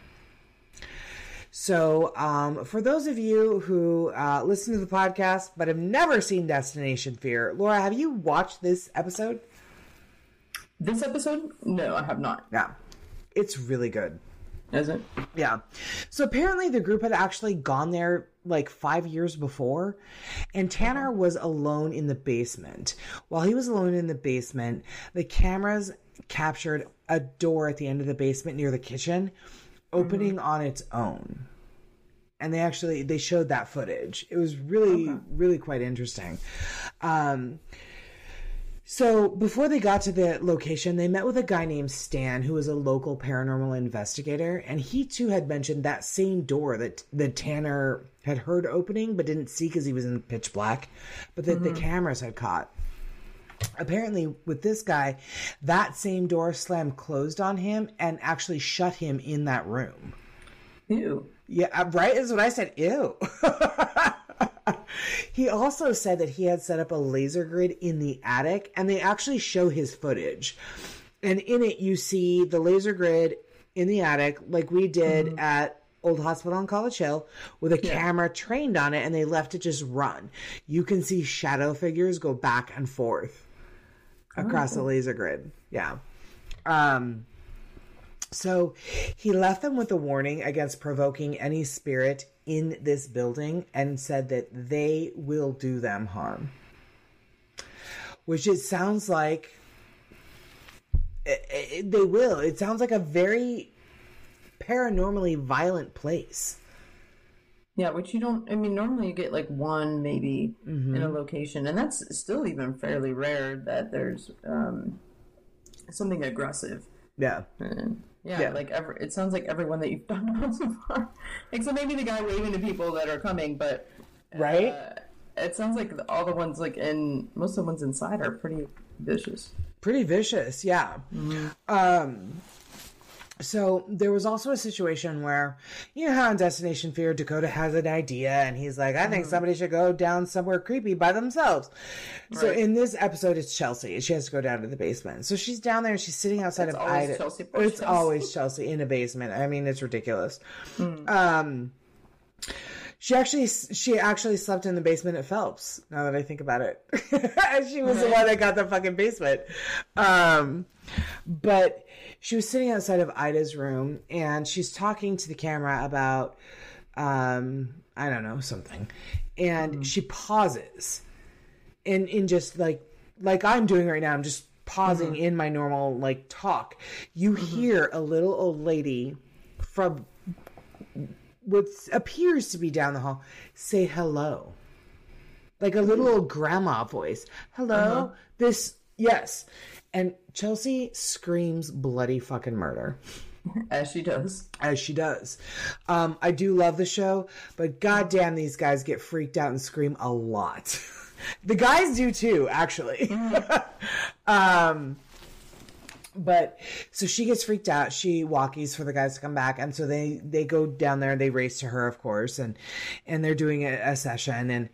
So um, for those of you who uh, listen to the podcast but have never seen destination fear laura have you watched this episode? This episode? No, I have not. yeah. It's really good Is it? Yeah. So apparently the group had actually gone there like five years before, and Tanner was alone in the basement. While he was alone in the basement, the cameras captured a door at the end of the basement near the kitchen opening on its own. And they actually they showed that footage. It was really really quite interesting. Um So before they got to the location, they met with a guy named Stan, who was a local paranormal investigator, and he too had mentioned that same door that the Tanner had heard opening but didn't see because he was in pitch black, but that the cameras had caught. Apparently, with this guy, that same door slammed closed on him and actually shut him in that room. Ew. Yeah, uh, right is what I said. Ew. he also said that he had set up a laser grid in the attic, and they actually show his footage. And in it, you see the laser grid in the attic, like we did at Old Hospital on College Hill, with a camera trained on it, and they left it just run. You can see shadow figures go back and forth across the laser grid. Yeah. Um, so he left them with a warning against provoking any spirit in this building and said that they will do them harm. Which it sounds like it, it- they will. It sounds like a very paranormally violent place. Yeah, which you don't. I mean, normally you get like one maybe Mm-hmm. in a location, and that's still even fairly rare that there's um, something aggressive. Yeah. And yeah, Yeah. like every, it sounds like everyone that you've done on so far, except maybe the guy waving to people that are coming. But Right? uh, it sounds like all the ones like in most of the ones inside are pretty vicious. pretty vicious yeah um so there was also a situation where you know how in destination fear dakota has an idea and he's like i think somebody should go down somewhere creepy by themselves. So in this episode it's chelsea she has to go down to the basement. So she's down there and she's sitting outside It's of ida Chelsea, it's always chelsea in a basement. I mean it's ridiculous. Um she actually she actually slept in the basement at Phelps. Now that I think about it, she was the one that got the fucking basement. Um, but she was sitting outside of Ida's room and she's talking to the camera about um, I don't know something, and mm-hmm. she pauses, and in just like like I'm doing right now, I'm just pausing mm-hmm. in my normal like talk. You mm-hmm. hear a little old lady from what appears to be down the hall say hello. Like a little old grandma voice. Hello? Uh-huh. This yes and chelsea screams bloody fucking murder. As she does. as she does. Um i do love the show but goddamn these guys get freaked out and scream a lot. The guys do too actually. Um but so she gets freaked out. She walkies for the guys to come back. And so they they go down there and they race to her of course. And and they're doing a, a session. And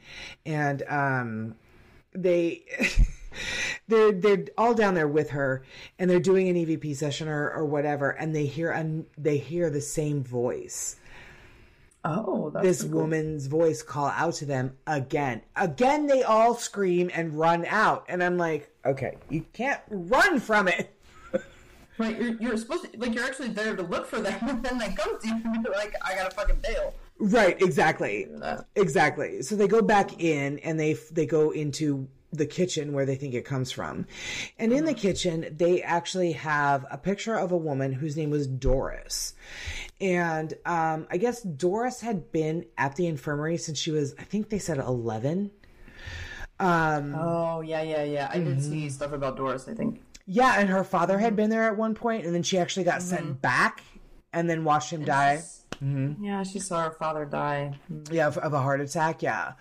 and um they they're they're all down there with her and they're doing an evp session or, or whatever and they hear an they hear the same voice Oh, that's this cool. woman's voice call out to them again. Again, they all scream and run out. And I'm like, okay, you can't run from it. Right, you're, you're supposed to like you're actually there to look for them, and then they come to you and you're like, I gotta fucking bail. Right, exactly. Exactly. So they go back in and they they go into the kitchen where they think it comes from. And in the kitchen, they actually have a picture of a woman whose name was Doris. And um, I guess Doris had been at the infirmary since she was, I think they said 11. Oh yeah, yeah, yeah. I did Mm-hmm. see stuff about Doris. I think. Yeah, and her father had been there at one point, and then she actually got sent back and then watched him die. Mm-hmm. Yeah, she saw her father die. Yeah, of, of a heart attack. Yeah,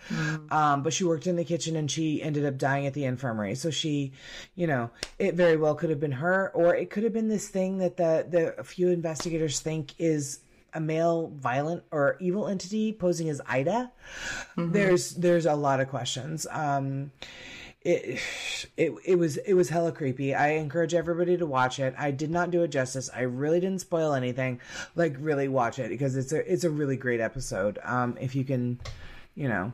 um, but she worked in the kitchen and she ended up dying at the infirmary. So she, you know, it very well could have been her, or it could have been this thing that the the few investigators think is a male violent or evil entity posing as Ida. There's there's a lot of questions. Um, it it it was it was hella creepy. I encourage everybody to watch it. I did not do it justice. I really didn't spoil anything. Like really watch it because it's a it's a really great episode. Um if you can, you know,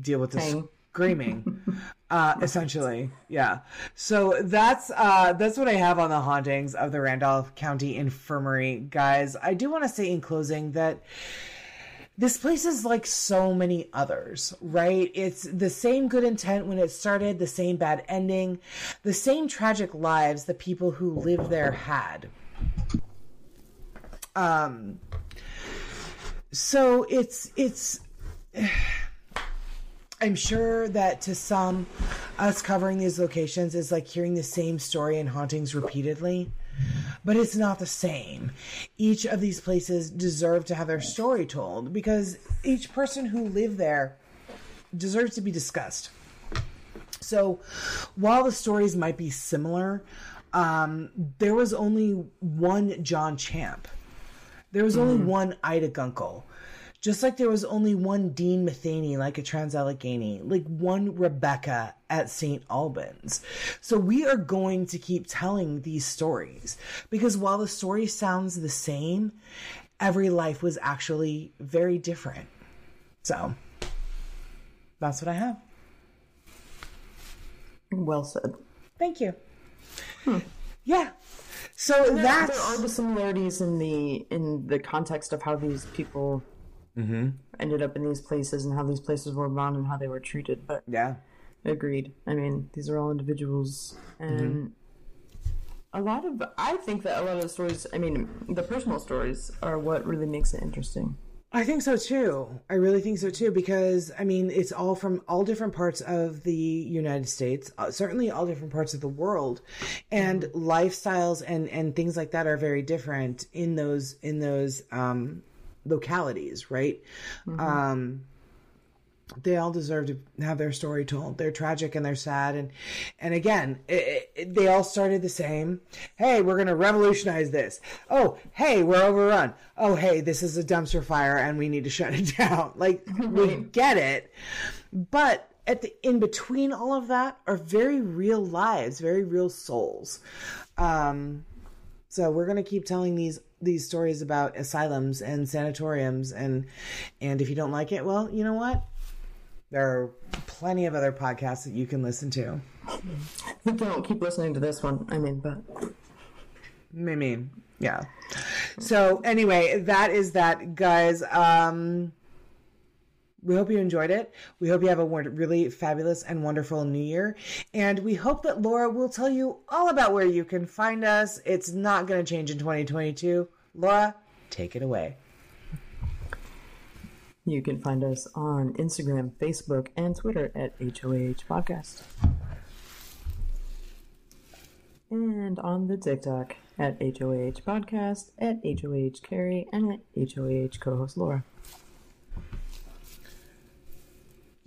deal with the screaming. uh essentially. Yeah. So that's uh that's what I have on the hauntings of the Randolph County Infirmary, guys. I do want to say in closing that this place is like so many others, right? It's the same good intent when it started, the same bad ending, the same tragic lives the people who lived there had. Um so it's it's I'm sure that to some us covering these locations is like hearing the same story and hauntings repeatedly. But it's not the same. Each of these places deserve to have their story told because each person who lived there deserves to be discussed. So, while the stories might be similar, um, there was only one John Champ. There was only one Ida Gunkle. Just like there was only one Dean Matheny, like a Trans-Allegheny, like one Rebecca at St. Albans. So we are going to keep telling these stories because while the story sounds the same, every life was actually very different. So that's what I have. Well said. Thank you. Hmm. Yeah. So There, that's there are the similarities in the in the context of how these people ended up in these places and how these places were run and how they were treated. But yeah. agreed. I mean, these are all individuals, and a lot of I think that a lot of the stories. I mean, the personal stories are what really makes it interesting. I think so too. I really think so too because I mean it's all from all different parts of the United States, uh, certainly all different parts of the world, and lifestyles and and things like that are very different in those in those um, localities, right? Um, they all deserve to have their story told. They're tragic and they're sad, and and again, it, it, they all started the same. Hey, we're gonna revolutionize this. Oh, hey, we're overrun. Oh, hey, this is a dumpster fire and we need to shut it down. Like we get it, but at the in between all of that are very real lives, very real souls. Um, so we're gonna keep telling these these stories about asylums and sanatoriums and and if you don't like it, well, you know what? There are plenty of other podcasts that you can listen to. Don't keep listening to this one. I mean, but I mean, yeah. So anyway, that is that, guys. Um, we hope you enjoyed it. We hope you have a really fabulous and wonderful new year. And we hope that Laura will tell you all about where you can find us. It's not going to change in 2022. Laura, take it away. you can find us on Instagram, Facebook, and Twitter at HOAH Podcast. And on the TikTok at HOAH Podcast, at HOAH Carrie, and at HOAH co host Laura.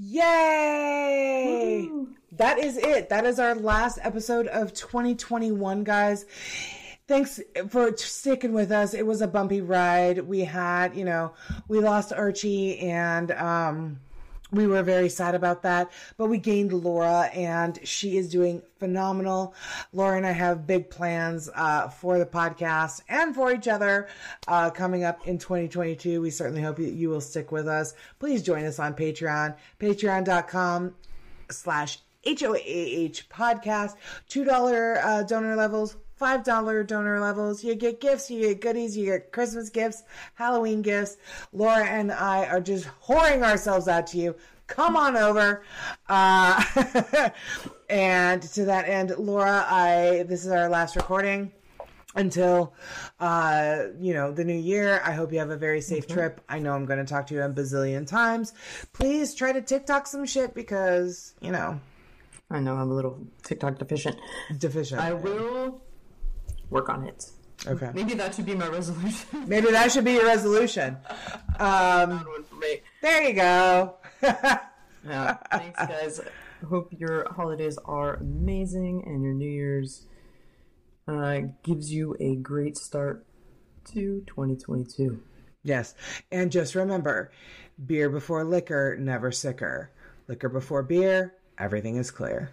Yay! That is it. That is our last episode of 2021, guys. Thanks for sticking with us. It was a bumpy ride. We had, you know, we lost Archie and um we were very sad about that, but we gained Laura and she is doing phenomenal. Laura and I have big plans uh, for the podcast and for each other uh, coming up in 2022. We certainly hope you, you will stick with us. Please join us on Patreon, patreon.com slash HOAH podcast, $2 uh, donor levels, $5 donor levels. You get gifts, you get goodies, you get Christmas gifts, Halloween gifts. Laura and I are just whoring ourselves out to you. Come on over. Uh, and to that end, Laura, I this is our last recording until uh you know the new year i hope you have a very safe trip i know i'm going to talk to you a bazillion times please try to tiktok some shit because you know I know I'm a little TikTok deficient. deficient I will work on it. okay Maybe that should be my resolution. maybe that should be your resolution um one for me. there you go Yeah. Thanks, guys. Hope your holidays are amazing and your New Year's uh, gives you a great start to 2022. yes and just remember beer before liquor never sicker liquor before beer everything is clear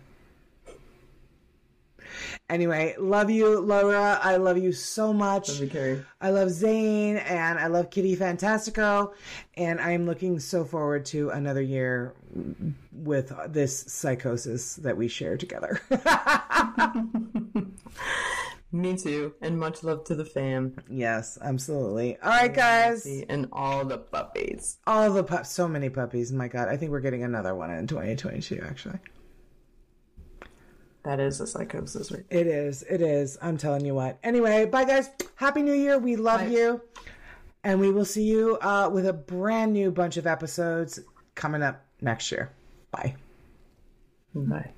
Anyway, love you, Laura. I love you so much. Love you, Carrie. I love Zane and I love Kitty Fantastico. And I am looking so forward to another year with this psychosis that we share together. Me too. And much love to the fam. yes, absolutely. All right, guys. And all the puppies. All the pups, so many puppies. My God, I think we're getting another one in 2022, actually. That is a psychosis, right? It is. It is. I'm telling you what. Anyway, bye, guys. Happy New Year. We love Bye. you. And we will see you uh, with a brand new bunch of episodes coming up next year. Bye. Bye.